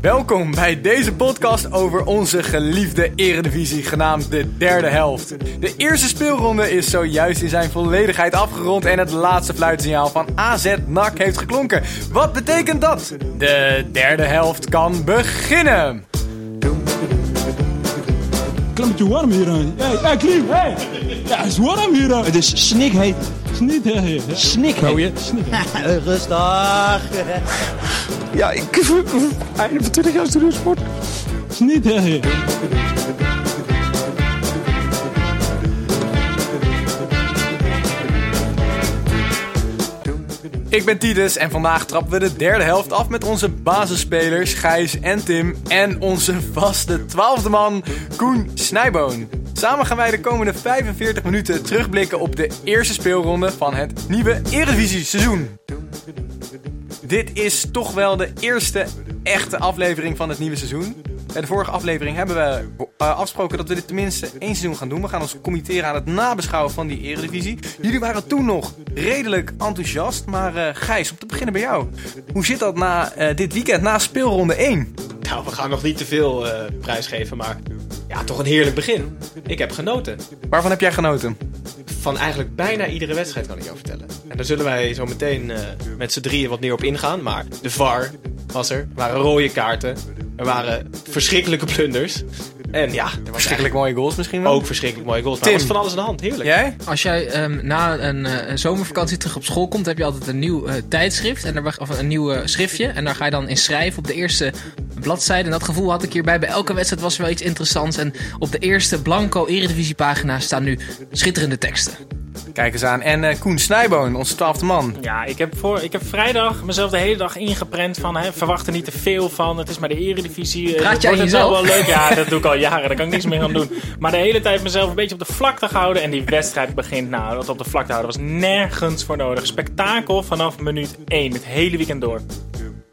Welkom bij deze podcast over onze geliefde eredivisie genaamd de derde helft. De eerste speelronde is zojuist in zijn volledigheid afgerond en het laatste fluitsignaal van AZ NAC heeft geklonken. Wat betekent dat? De derde helft kan beginnen. Klimmetje warm hier aan. Hey, hey, Klim, hey. Ja, het is warm hier aan. Het is snikheet. Hè. Snikheet. Rustig. Ja, ik... Einde van 20 jaar studiosport. Sniet, Ik ben Titus en vandaag trappen we de derde helft af met onze basisspelers Gijs en Tim en onze vaste twaalfde man Koen Snijboon. Samen gaan wij de komende 45 minuten terugblikken op de eerste speelronde van het nieuwe Eredivisie seizoen. Dit is toch wel de eerste echte aflevering van het nieuwe seizoen. Bij de vorige aflevering hebben we eh, afgesproken dat we dit tenminste één seizoen gaan doen. We gaan ons committeren aan het nabeschouwen van die eredivisie. Jullie waren toen nog redelijk enthousiast, maar eh, Gijs, om te beginnen bij jou. Hoe zit dat na eh, dit weekend, na speelronde 1? Nou, we gaan nog niet te veel eh prijsgeven, maar ja, toch een heerlijk begin. Ik heb genoten. Waarvan heb jij genoten? Van eigenlijk bijna iedere wedstrijd kan ik jou vertellen. En daar zullen wij zo meteen met z'n drieën wat meer op ingaan. Maar de VAR was er, er waren rode kaarten, er waren verschrikkelijke plunders. En ja, er Verschrikkelijk mooie goals misschien wel. ook verschrikkelijk mooie goals. Maar Tim. er was van alles aan de hand, heerlijk. Jij? Als jij ehm, na een, eh, een zomervakantie terug op school komt, heb je altijd een nieuw eh, tijdschrift. En daar, of een nieuw eh, schriftje. En daar ga je dan in schrijven op de eerste bladzijde. En dat gevoel had ik hierbij. Bij elke wedstrijd was er wel iets interessants. En op de eerste blanco eredivisiepagina staan nu schitterende teksten. Kijk eens aan. En eh, Koen Snijboon, onze twaalfde man. Ja, ik heb, voor, ik heb vrijdag mezelf de hele dag ingeprent van hè, verwacht er niet te veel van. Het is maar de eredivisie. eh, Praat jij wordt het wel, jezelf? wel leuk. Ja, dat doe ik al jaren. Daar kan ik niks meer aan doen. Maar de hele tijd mezelf een beetje op de vlakte gehouden. En die wedstrijd begint nou. Dat op de vlakte houden was nergens voor nodig. Spektakel vanaf minuut 1. Het hele weekend door.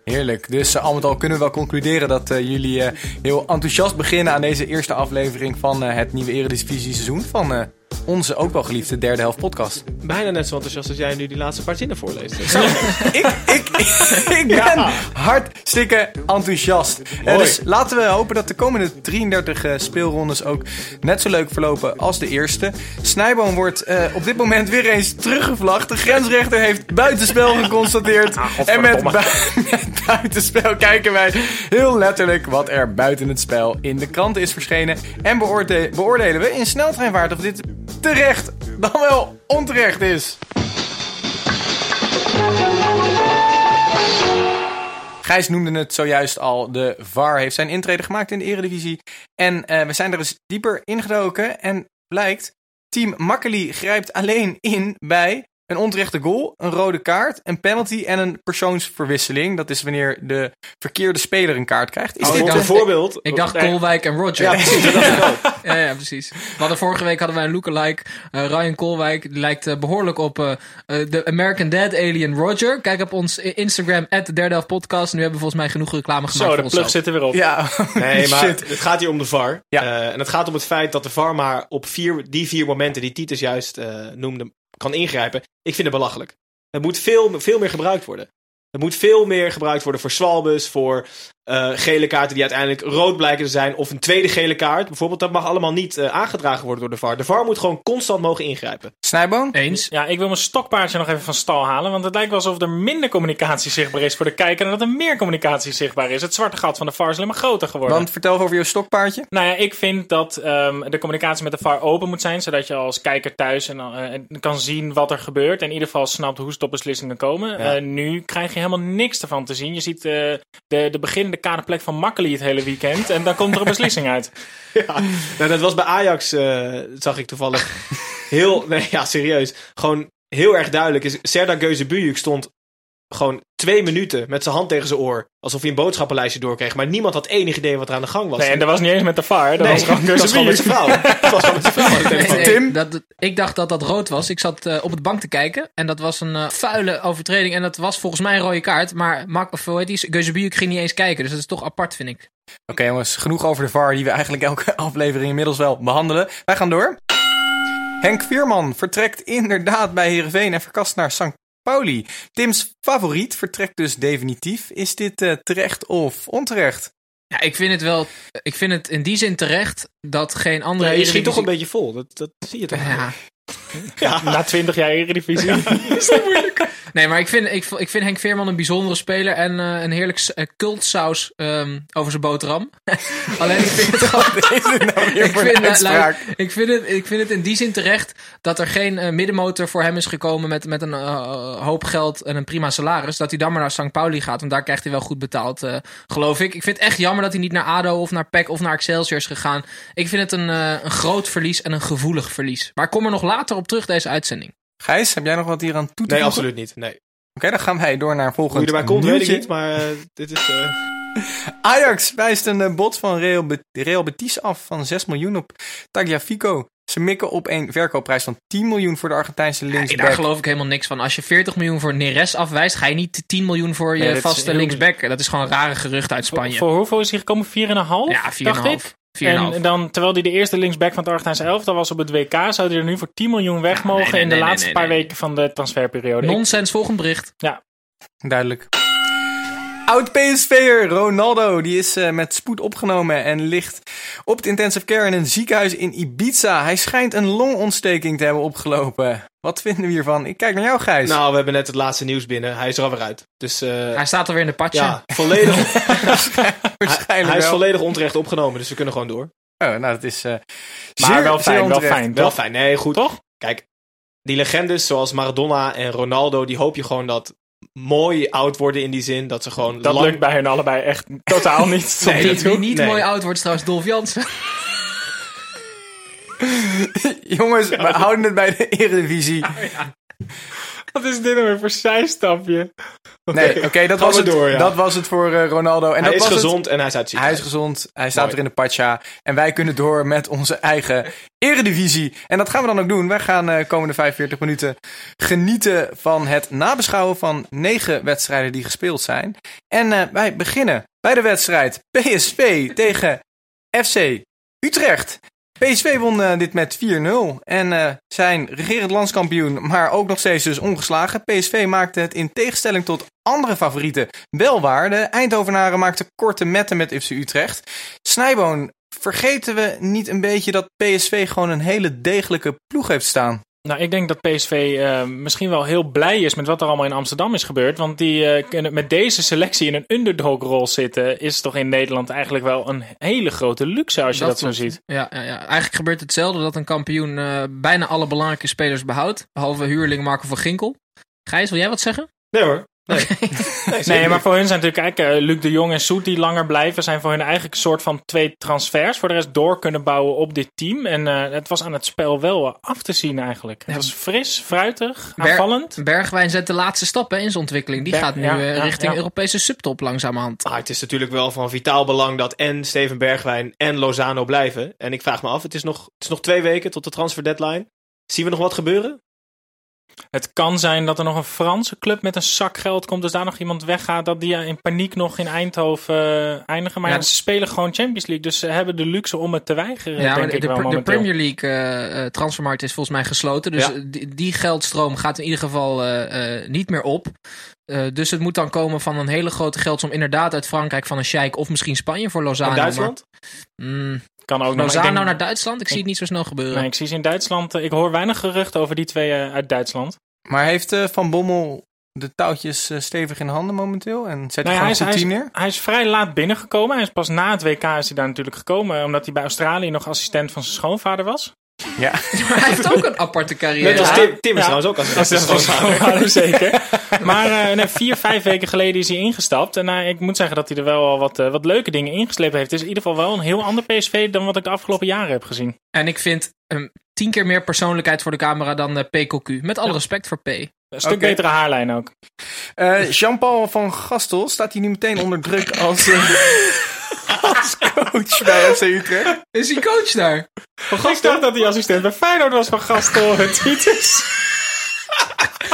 Heerlijk. Dus eh, al met al kunnen we wel concluderen dat jullie eh, heel enthousiast beginnen aan deze eerste aflevering van eh, het nieuwe Eredivisie seizoen van eh, onze ook wel geliefde derde helft podcast. Bijna net zo enthousiast als jij nu die laatste paar zinnen voorleest. ik, ik, ik ben hartstikke enthousiast. Mooi. dus laten we hopen dat de komende 33 eh, speelrondes ook net zo leuk verlopen als de eerste. Snijboom wordt eh, op dit moment weer eens teruggevlacht. De grensrechter heeft buitenspel geconstateerd. en met, buitenspel kijken wij heel letterlijk wat er buiten het spel in de kranten is verschenen. En beoorde- beoordelen we in sneltreinvaart of dit terecht dan wel onterecht is. Gijs noemde het zojuist al. De VAR heeft zijn intrede gemaakt in de Eredivisie. En eh, we zijn er eens dieper ingedoken. En blijkt, team Makkeli grijpt alleen in bij een onterechte goal, een rode kaart, een penalty en een persoonsverwisseling. Dat is wanneer de verkeerde speler een kaart krijgt. Is Oh, dit dacht, bijvoorbeeld. Ik dacht Nee. Kolwijk en Roger. Ja, precies. Dat dacht ik ook. Ja, ja, precies. We hadden vorige week hadden wij een lookalike. eh Ryan Kolwijk. Die lijkt eh, behoorlijk op eh, eh, de American Dad alien Roger. Kijk op ons Instagram, at de derde podcast. Nu hebben we volgens mij genoeg reclame gemaakt Zo, voor de plug zit er weer op. Ja, Nee, maar shit. het gaat hier om de VAR. Ja. Eh, en het gaat om het feit dat de VAR maar op vier, die vier momenten die Titus juist eh, noemde, kan ingrijpen. Ik vind het belachelijk. Het moet veel, veel meer gebruikt worden. Het moet veel meer gebruikt worden voor Swalbus, voor eh, gele kaarten die uiteindelijk rood blijken te zijn. Of een tweede gele kaart. Bijvoorbeeld, dat mag allemaal niet eh, aangedragen worden door de VAR. De VAR moet gewoon constant mogen ingrijpen. Snijboon? Eens. Ja, ik wil mijn stokpaardje nog even van stal halen. Want het lijkt wel alsof er minder communicatie zichtbaar is voor de kijker. En dat er meer communicatie zichtbaar is. Het zwarte gat van de VAR is alleen maar groter geworden. Want vertel over je stokpaardje. Nou ja, ik vind dat ehm, de communicatie met de VAR open moet zijn. Zodat je als kijker thuis en, eh, kan zien wat er gebeurt. En in ieder geval snapt hoe stopbeslissingen komen. Ja. Eh, nu krijg je helemaal niks ervan te zien. Je ziet eh, de, de beginnende de kade plek van Makkeli het hele weekend. En dan komt er een beslissing uit. Ja, nou, dat was bij Ajax, eh, zag ik toevallig heel, nee, ja, serieus. Gewoon heel erg duidelijk. Is, Serdar Geuzebujuk stond gewoon twee minuten met zijn hand tegen zijn oor. Alsof hij een boodschappenlijstje doorkreeg. Maar niemand had enig idee wat er aan de gang was. Nee, en dat was niet eens met de VAR. Dat Nee, was gewoon dat was gewoon met zijn vrouw. Dat was gewoon met zijn vrouw. Nee, nee, Tim? dat, ik dacht dat dat rood was. Ik zat eh, op het bank te kijken. En dat was een eh, vuile overtreding. En dat was volgens mij een rode kaart. Maar Mark, of hoe heet die? Geuzebujuk ging niet eens kijken. Dus dat is toch apart, vind ik. Oké jongens, genoeg over de VAR die we eigenlijk elke aflevering inmiddels wel behandelen. Wij gaan door. Henk Veerman vertrekt inderdaad bij Heerenveen en verkast naar St. Pauli. Tim's favoriet vertrekt dus definitief. Is dit eh, terecht of onterecht? Ja, ik vind het wel... Ik vind het in die zin terecht dat geen andere... Nee, je schiet toch een Eredivisie- beetje vol. Dat, dat zie je toch? Ja. Ja. Na 20 jaar Eredivisie. Nee, maar ik vind, ik, ik vind Henk Veerman een bijzondere speler en eh, een heerlijk eh, cultsaus ehm, over zijn boterham. Alleen ik vind het gewoon... Nou ik, vind, luister, ik, vind het, ik vind het in die zin terecht dat er geen middenmotor voor hem is gekomen met, met een hoop geld en een prima salaris. Dat hij dan maar naar St. Pauli gaat, want daar krijgt hij wel goed betaald, geloof ik. Ik vind het echt jammer dat hij niet naar ADO of naar PEC of naar Excelsior is gegaan. Ik vind het een, een groot verlies en een gevoelig verlies. Maar ik kom er nog later op terug, deze uitzending. Gijs, heb jij nog wat hier aan toe te Nee, voegen? absoluut niet. Nee. Oké, dan gaan wij door naar Hoe volgend je erbij komt, weet ik niet. Maar eh, dit is... eh, Ajax wijst een eh, bod van Real, Be- Real Betis af van 6 miljoen op Tagliafico. Ze mikken op een verkoopprijs van 10 miljoen voor de Argentijnse Ja, linksback. daar geloof ik helemaal niks van. Als je 40 miljoen voor Neres afwijst, ga je niet 10 miljoen voor je Nee, vaste linksback. Dat is gewoon een rare gerucht uit Spanje. Voor hoeveel is hij gekomen? 4,5? ja, 4,5. Dacht ik. 4,5. En dan, terwijl hij de eerste linksback van het Argentijnse elftal was op het WK, zou hij er nu voor 10 miljoen weg Ja, nee, mogen nee, in de nee, laatste nee, paar nee. weken van de transferperiode. Nonsens, volgend bericht. Duidelijk. Oud-PSV'er Ronaldo, die is eh, met spoed opgenomen en ligt op het intensive care in een ziekenhuis in Ibiza. Hij schijnt een longontsteking te hebben opgelopen. Wat vinden we hiervan? Ik kijk naar jou, Gijs. nou, we hebben net het laatste nieuws binnen. Hij is er alweer uit. Dus eh, Hij staat alweer in de patje. ja, volledig, hij, Waarschijnlijk hij is volledig onterecht opgenomen. Dus we kunnen gewoon door. Oh, nou, dat is eh Maar zeer, wel zeer fijn, wel fijn. Wel fijn. Nee, goed. Toch? Kijk, die legendes zoals Maradona en Ronaldo, die hoop je gewoon dat mooi oud worden in die zin. Dat ze gewoon Dat lang... lukt bij hun allebei echt totaal niet. Nee, Wie, niet Nee. mooi oud wordt is trouwens Dolf Jansen. Jongens, we houden het bij de Eredivisie. Wat is dit nou weer voor zijstapje? Nee, oké, dat, was het, door, ja. dat was het voor eh, Ronaldo. En hij dat is was het- gezond en hij uit het Hij is gezond, hij staat Mooi. er in de Pacha. En wij kunnen door met onze eigen eredivisie. En dat gaan we dan ook doen. Wij gaan de komende 45 minuten genieten van het nabeschouwen van negen wedstrijden die gespeeld zijn. En eh, wij beginnen bij de wedstrijd PSV tegen FC Utrecht. PSV won eh, dit met 4-0 en eh, zijn regerend landskampioen, maar ook nog steeds dus ongeslagen. PSV maakte het in tegenstelling tot andere favorieten wel waar. De Eindhovenaren maakten korte metten met FC Utrecht. Snijboon, vergeten we niet een beetje dat PSV gewoon een hele degelijke ploeg heeft staan? Nou, ik denk dat PSV eh, misschien wel heel blij is met wat er allemaal in Amsterdam is gebeurd. Want die eh, kunnen met deze selectie in een underdog-rol zitten, is toch in Nederland eigenlijk wel een hele grote luxe als je dat, zo ziet. Ja, ja, ja, eigenlijk gebeurt hetzelfde dat een kampioen eh, bijna alle belangrijke spelers behoudt. Behalve huurling Marco van Ginkel. Gijs, wil jij wat zeggen? Nee hoor. Nee, nee, zeker Nee, maar voor hun zijn natuurlijk, kijk, eh, Luc de Jong en Soet die langer blijven, zijn voor hun eigenlijk een soort van twee transfers. Voor de rest door kunnen bouwen op dit team. En eh, het was aan het spel wel eh, af te zien eigenlijk. Het was fris, fruitig, Ber- aanvallend. Bergwijn zet de laatste stappen in zijn ontwikkeling. Die Ber- gaat nu ja, ja, richting ja. Europese subtop langzamerhand. Ah, het is natuurlijk wel van vitaal belang dat en Steven Bergwijn en Lozano blijven. En ik vraag me af, het is nog, het is nog twee weken tot de transfer deadline. Zien we nog wat gebeuren? Het kan zijn dat er nog een Franse club met een zak geld komt. Dus daar nog iemand weggaat. Dat die in paniek nog in Eindhoven eh, eindigen. Maar Ja, ja, ze spelen gewoon Champions League. Dus ze hebben de luxe om het te weigeren. Ja, denk de, ik wel de momenteel. Premier League eh, transfermarkt is volgens mij gesloten. Dus Ja. die, die geldstroom gaat in ieder geval niet meer op. Dus het moet dan komen van een hele grote geldsom. Inderdaad uit Frankrijk van een sheik of misschien Spanje voor Lozano. In Duitsland? Maar, mm, Kan ook nog. Lozano Ik denk- naar Duitsland? Ik zie het niet zo snel gebeuren. Nee, ik zie ze in Duitsland. eh, Ik hoor weinig geruchten over die twee eh, uit Duitsland. Maar heeft eh, Van Bommel de touwtjes stevig in handen momenteel? En zet hij Nee, gewoon hij, hij, team neer? hij is vrij laat binnengekomen. Hij is pas na het WK is hij daar natuurlijk gekomen. Omdat hij bij Australië nog assistent van zijn schoonvader was. Ja. Maar hij heeft ook een aparte carrière. Net als Tim, Tim is Ja. trouwens ook als Dat is als- wel zeker. Maar eh, nee, vier, vijf weken geleden is hij ingestapt. En eh, ik moet zeggen dat hij er wel al wat, eh, wat leuke dingen ingeslepen heeft. Het is in ieder geval wel een heel ander PSV dan wat ik de afgelopen jaren heb gezien. En ik vind hem tien keer meer persoonlijkheid voor de camera dan eh, P. Cocu. Met alle respect voor P. Een stuk betere haarlijn ook. Eh, Jean-Paul van Gastel staat hij nu meteen onder druk als, als coach bij FC Utrecht. Is hij coach daar? Ik dacht dat hij assistent bij Feyenoord was van Gastel. Het Titus.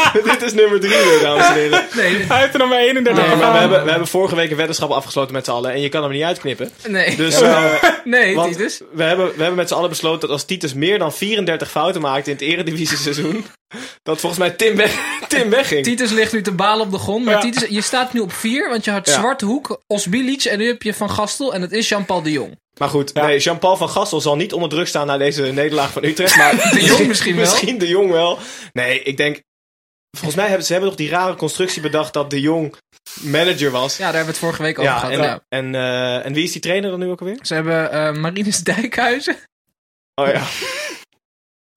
Dit is nummer drie weer, dames en heren. Nee, Hij heeft er nog maar 31 Nee, maar we hebben, we hebben vorige week een weddenschap afgesloten met z'n allen. En je kan hem niet uitknippen. nee. Dus eh, nee, want Titus. we, hebben, we hebben met z'n allen besloten dat als Titus meer dan 34 fouten maakt in het eredivisie seizoen. dat volgens mij Tim, weg, Tim wegging. Titus ligt nu te balen op de grond. Maar Ja. Titus, je staat nu op vier, want je had Ja. Zwarte Hoek, Osbilic en nu heb je Van Gastel. En het is Jean-Paul de Jong. Maar goed, nee, Jean-Paul van Gastel zal niet onder druk staan na deze nederlaag van Utrecht. Maar De Jong misschien wel. Misschien de Jong wel. Nee, ik denk... Volgens mij hebben ze hebben nog die rare constructie bedacht dat de Jong manager was. Ja, daar hebben we het vorige week over Ja, gehad. en, ja. en, eh, en wie is die trainer dan nu ook alweer? Ze hebben eh Marinus Dijkhuizen. Oh ja.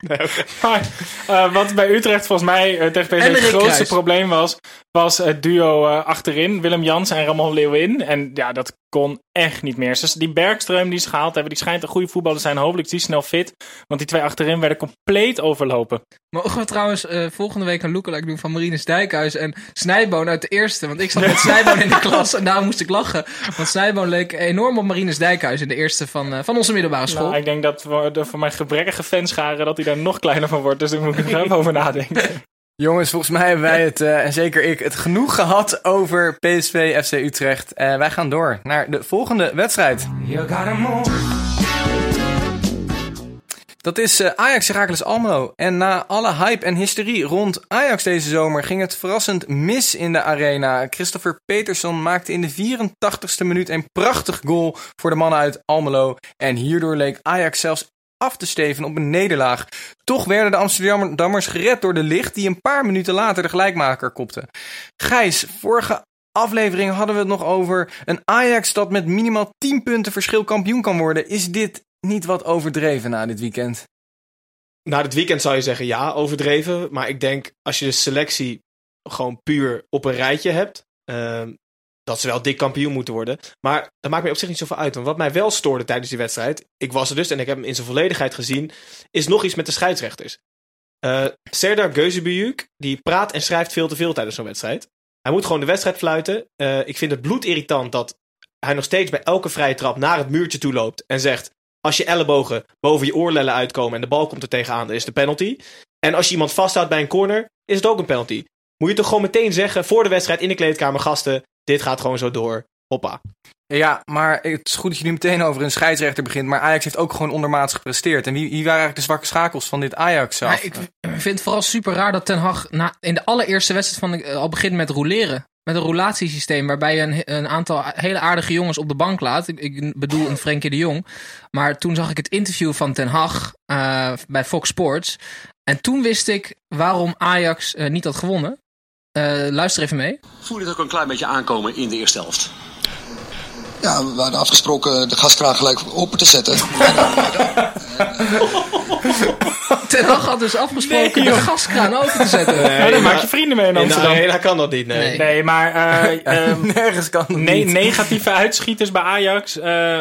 Nee, oké. Maar, eh, wat bij Utrecht volgens mij tegen PSV het grootste probleem was, was het duo eh, achterin, Willem Jans en Ramon Leeuwin. En ja, dat kon echt niet meer. Dus die Bergström die ze gehaald hebben, die schijnt een goede voetballer te zijn. Hopelijk is die snel fit, want die twee achterin werden compleet overlopen. Mogen we trouwens eh, volgende week een lookalike doen van Marinus Dijkhuizen en Snijboon uit de eerste? Want ik zat met Snijboon in de klas en daarom moest ik lachen. Want Snijboon leek enorm op Marinus Dijkhuizen in de eerste van, eh, van onze middelbare school. Nou, ik denk dat voor, de, voor mijn gebrekkige fanscharen dat hij daar nog kleiner van wordt. Dus daar moet ik er even over nadenken. Jongens, volgens mij hebben wij het, eh, en zeker ik, het genoeg gehad over PSV FC Utrecht. Eh, wij gaan door naar de volgende wedstrijd. Dat is eh, Ajax Heracles Almelo. En na alle hype en hysterie rond Ajax deze zomer ging het verrassend mis in de arena. Christopher Peterson maakte in de 84ste minuut een prachtig goal voor de mannen uit Almelo. En hierdoor leek Ajax zelfs af te steven op een nederlaag. Toch werden de Amsterdammers gered door de licht die een paar minuten later de gelijkmaker kopte. Gijs, vorige aflevering hadden we het nog over een Ajax dat met minimaal 10 punten verschil kampioen kan worden. Is dit niet wat overdreven na dit weekend? Na dit weekend zou je zeggen ja, overdreven. Maar ik denk als je de selectie gewoon puur op een rijtje hebt, ehm, dat ze wel dik kampioen moeten worden. Maar dat maakt mij op zich niet zoveel uit. Want wat mij wel stoorde tijdens die wedstrijd, ik was er dus en ik heb hem in zijn volledigheid gezien, is nog iets met de scheidsrechters. Eh Serdar Gözebuyuk, die praat en schrijft veel te veel tijdens zo'n wedstrijd. Hij moet gewoon de wedstrijd fluiten. Eh, ik vind het bloedirritant dat hij nog steeds bij elke vrije trap naar het muurtje toe loopt en zegt: Als je ellebogen boven je oorlellen uitkomen en de bal komt er tegenaan, dan is de penalty. En als je iemand vasthoudt bij een corner, is het ook een penalty. Moet je toch gewoon meteen zeggen voor de wedstrijd in de kleedkamer: gasten, dit gaat gewoon zo door. Hoppa. Ja, maar het is goed dat je nu meteen over een scheidsrechter begint. Maar Ajax heeft ook gewoon ondermaats gepresteerd. En wie, wie waren eigenlijk de zwakke schakels van dit Ajax zelf? Maar ik vind het vooral super raar dat Ten Hag na, in de allereerste wedstrijd van de- eh, al begint met roleren. Met een roulatiesysteem waarbij je een, een aantal hele aardige jongens op de bank laat. Ik, ik bedoel een Frenkie de Jong. Maar toen zag ik het interview van Ten Hag eh, bij Fox Sports. En toen wist ik waarom Ajax eh, niet had gewonnen. Eh, luister even mee. Voel je het ook een klein beetje aankomen in de eerste helft? Ja, we hadden afgesproken de gaskraan gelijk open te zetten. Ten Hag had dus afgesproken Nee, de gaskraan open te zetten. Ja, dan maak je vrienden mee in de Amsterdam. arena kan dat niet, nee. Nee. Nee, maar eh, ehm, Nergens kan ne- niet. negatieve uitschieters bij Ajax. eh,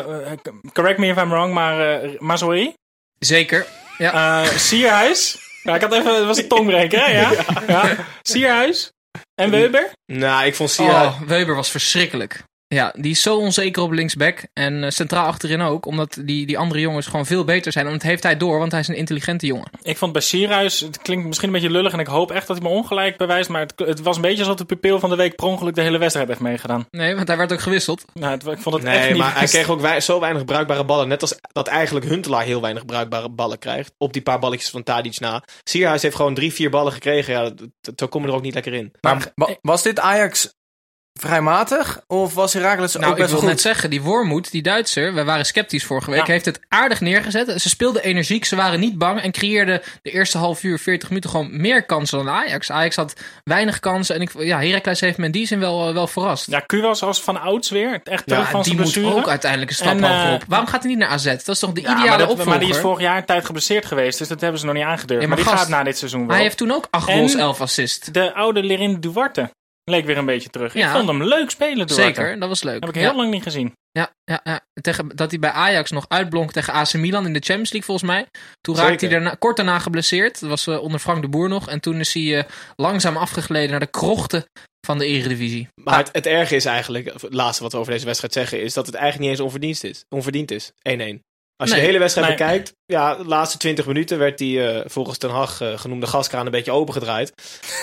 correct me if I'm wrong, maar uh, Mazori. Zeker. Ja. Eh, Sierhuis. Ja, ik had even, het was een tongbreker, hè? Ja. ja. Sierhuis. En Weber. Nou, ik vond Sierra... Oh, Weber was verschrikkelijk. Ja, die is zo onzeker op linksback. En eh, centraal achterin ook. Omdat die, die andere jongens gewoon veel beter zijn. En dat heeft hij door, want hij is een intelligente jongen. Ik vond bij Sierhuis, het klinkt misschien een beetje lullig en ik hoop echt dat hij me ongelijk bewijst. Maar het, het was een beetje alsof de pupil van de week per ongeluk de hele wedstrijd heeft meegedaan. Nee, want hij werd ook gewisseld. Nou, het- ik vond het echt Nee, niet maar hij kreeg ook wei- zo weinig bruikbare ballen. Net als dat eigenlijk Huntelaar heel weinig bruikbare ballen krijgt. Op die paar balletjes van Tadic na. Sierhuis heeft gewoon drie, vier ballen gekregen. Ja, dat- dat- zo komen we er ook niet lekker in. Maar wa- was dit Ajax vrij matig? Of was Herakles Nou, ook ik best wil goed? net zeggen, die Wormoed, die Duitser, we waren sceptisch vorige week, Ja. heeft het aardig neergezet. Ze speelden energiek, ze waren niet bang en creëerden de eerste half uur, 40 minuten gewoon meer kansen dan Ajax. Ajax had weinig kansen en ik, ja, Heracles heeft me in die zin wel, eh, wel verrast. Ja, Q was als van ouds weer. Echt terug Ja, van die zijn moet blessure. ook uiteindelijk een stap En, hoger eh, op. Waarom gaat hij niet naar AZ? Dat is toch de Ja, ideale maar, dat- opvolger? maar die is vorig jaar een tijd geblesseerd geweest, dus dat hebben ze nog niet aangedurfd. Ja, maar, maar die gaat na dit seizoen wel. Hij heeft toen ook 8 En- goals, 11 assists. De oude Lerin Duarte leek weer een beetje terug. Ja. Ik vond hem leuk spelen, Duarte. Zeker, dat was leuk. Heb ik Ja. heel lang niet gezien. Ja, ja, ja. Tegen, dat hij bij Ajax nog uitblonk tegen AC Milan in de Champions League volgens mij. Toen raakte hij daarna, kort daarna geblesseerd. Dat was eh, onder Frank de Boer nog. En toen is hij eh, langzaam afgegleden naar de krochten van de Eredivisie. Maar het, het erge is eigenlijk, het laatste wat we over deze wedstrijd zeggen, is dat het eigenlijk niet eens onverdiend is. Onverdiend is. 1-1. Als je de hele wedstrijd nee. bekijkt, ja, de laatste 20 minuten werd die eh, volgens Ten Hag eh, genoemde gaskraan een beetje opengedraaid.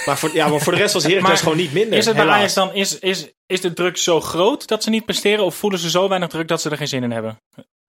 Maar voor, ja, maar voor de rest was Heracles gewoon niet minder. Is het bij. Ajax dan, is, is, is de druk zo groot dat ze niet presteren? Of voelen ze zo weinig druk dat ze er geen zin in hebben?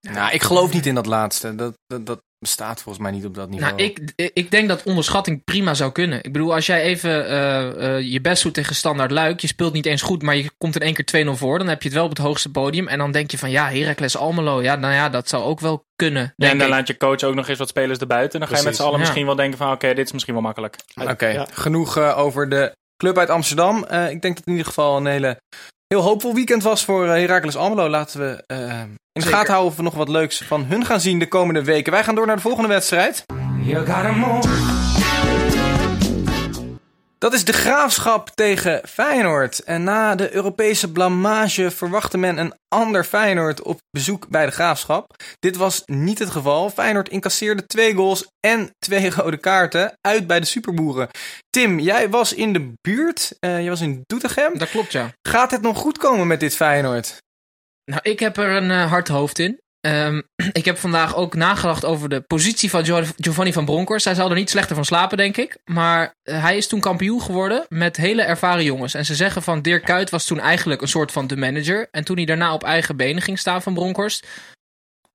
Nou, ik geloof niet in dat laatste. Dat, dat, dat bestaat volgens mij niet op dat niveau. Nou, ik, ik denk dat onderschatting prima zou kunnen. Ik bedoel, als jij even eh, eh, je best doet tegen standaard luik. Je speelt niet eens goed, maar je komt in één keer 2-0 voor. Dan heb je het wel op het hoogste podium. En dan denk je van ja, Heracles Almelo. Ja, nou ja, dat zou ook wel kunnen. Ja, en dan ik. laat je coach ook nog eens wat spelers erbuiten. Dan ga je met Precies. z'n allen Ja. misschien wel denken van... oké, dit is misschien wel makkelijk. Oké, Ja. genoeg eh, over de club uit Amsterdam. Eh, ik denk dat in ieder geval een hele, heel hoopvol weekend was voor eh, Heracles Almelo. Laten we eh, in de Zeker. gaten houden of we nog wat leuks van hun gaan zien de komende weken. Wij gaan door naar de volgende wedstrijd. Dat is de graafschap tegen Feyenoord. En na de Europese blamage verwachtte men een ander Feyenoord op bezoek bij de graafschap. Dit was niet het geval. Feyenoord incasseerde twee goals en twee rode kaarten uit bij de superboeren. Tim, jij was in de buurt. Eh, jij was in Doetinchem. Dat klopt, ja. Gaat het nog goed komen met dit Feyenoord? Nou, ik heb er een eh, hard hoofd in. Ehm, ik heb vandaag ook nagedacht over de positie van Gio- Giovanni van Bronckhorst. Hij zal er niet slechter van slapen, denk ik. Maar eh, hij is toen kampioen geworden met hele ervaren jongens. En ze zeggen van Dirk Kuyt was toen eigenlijk een soort van de manager. En toen hij daarna op eigen benen ging staan van Bronkhorst...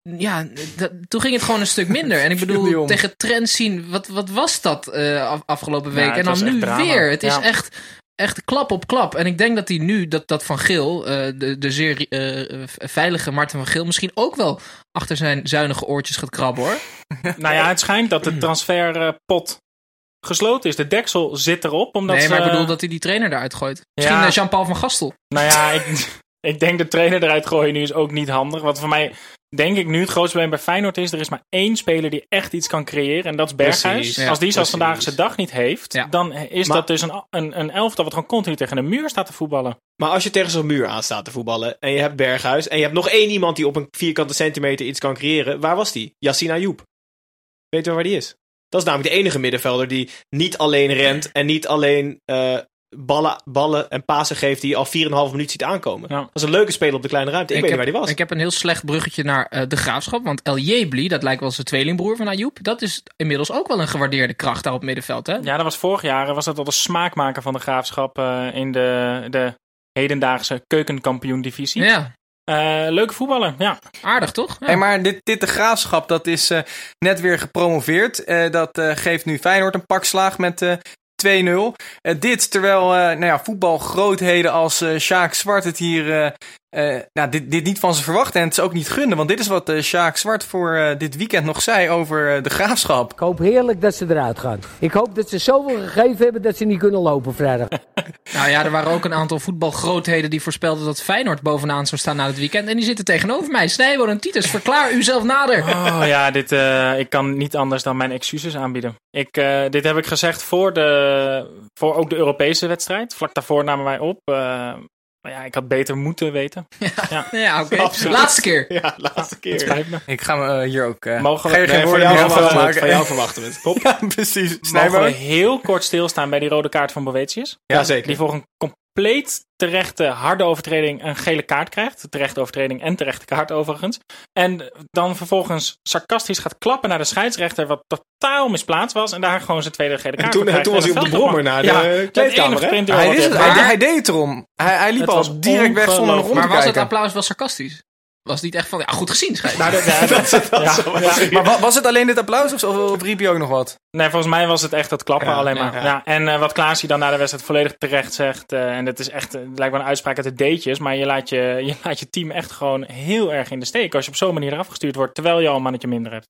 Ja, dat- toen ging het gewoon een stuk minder. En ik bedoel, tegen trends zien, wat, wat was dat eh, af- afgelopen week? en dan nu drama. weer. Het is echt, echt klap op klap. En ik denk dat hij nu, dat, dat Van Geel, eh, de, de zeer eh, veilige Martin van Geel, misschien ook wel achter zijn zuinige oortjes gaat krabben hoor. nou ja, het schijnt dat de transferpot gesloten is. De deksel zit erop. Omdat nee, maar ik bedoel dat hij die trainer eruit gooit. Misschien Ja. Jean-Paul van Gastel. Nou ja, ik, ik denk de trainer eruit gooien nu is ook niet handig. Want voor mij, denk ik nu, het grootste probleem bij Feyenoord is... er is maar één speler die echt iets kan creëren. En dat is Berghuis. Precies, ja, Als die zoals vandaag zijn dag niet heeft... Ja. dan is Maar- dat dus een, een, een elftal wat gewoon continu tegen een muur staat te voetballen. Maar als je tegen zo'n muur aan staat te voetballen en je hebt Berghuis en je hebt nog één iemand die op een vierkante centimeter iets kan creëren, waar was die? Yassine Ayoub. Weet je waar die is? Dat is namelijk de enige middenvelder die niet alleen rent en niet alleen eh, ballen, ballen en pasen geeft die je al 4,5 minuut ziet aankomen. Ja. Dat is een leuke speler op de kleine ruimte. Ik, weet heb, niet waar die was. Ik heb een heel slecht bruggetje naar eh, de graafschap. Want El Jebli, dat lijkt wel zijn tweelingbroer van Ayoub. Dat is inmiddels ook wel een gewaardeerde kracht daar op het middenveld. Hè? Ja, dat was vorig jaar. Was dat al de smaakmaker van de graafschap eh, in de, de hedendaagse keukenkampioen-divisie. ja Eh, leuke voetballer, ja. aardig toch? Ja. Hey, maar dit, dit de graafschap, dat is eh, net weer gepromoveerd. Eh, dat eh, geeft nu Feyenoord een pak slaag met eh 2-0. Eh, dit terwijl eh, nou ja, voetbalgrootheden als eh Sjaak Zwart het hier eh, nou, dit, dit niet van ze verwachten. En het is ook niet gunnen. Want dit is wat eh Sjaak Zwart voor eh, dit weekend nog zei over de graafschap. Ik hoop heerlijk dat ze eruit gaan. Ik hoop dat ze zoveel gegeven hebben dat ze niet kunnen lopen vrijdag. Nou ja, er waren ook een aantal voetbalgrootheden die voorspelden dat Feyenoord bovenaan zou staan na het weekend. En die zitten tegenover mij. Snijboon en Titus, verklaar u zelf nader. Oh ja, dit, eh, ik kan niet anders dan mijn excuses aanbieden. Ik, eh, dit heb ik gezegd voor, de, voor ook de Europese wedstrijd. Vlak daarvoor namen wij op. maar ja, ik had beter moeten weten. Ja, oké. Absoluut. Laatste keer. Ja, laatste Het keer. spijt me. Ik ga me eh, hier ook... eh, Mogen we- ga je nee, geen woorden meer. Van jou verwachten we het. Ja, precies. Mogen we heel kort stilstaan bij die rode kaart van Boetius? Ja, zeker. Die voor een compleet terechte harde overtreding een gele kaart krijgt. Terechte overtreding en terechte kaart overigens. En dan vervolgens sarcastisch gaat klappen naar de scheidsrechter. Wat totaal misplaatst was. En daar gewoon zijn tweede gele kaart En toen, krijgt toen was hij op de brommer naar de Ja, kleedkamer, Hij, wat is het, hij deed het erom. Hij, hij liep Het al direct weg zonder nog om te Maar was het kijken. applaus wel sarcastisch? Was niet echt van, ja, goed gezien, schijnt. Nou, dat, ja, dat, ja, ja. Maar wa- was het alleen dit applaus of, of, riep je ook nog wat? Nee, volgens mij was het echt dat klappen Ja, alleen ja, maar. ja. Ja. En eh, wat Klaas hier dan na de wedstrijd volledig terecht zegt. eh, en dat is echt, eh, het lijkt wel een uitspraak uit de deetjes. Maar je laat je, je laat je team echt gewoon heel erg in de steek. Als je op zo'n manier eraf gestuurd wordt. Terwijl je al een mannetje minder hebt.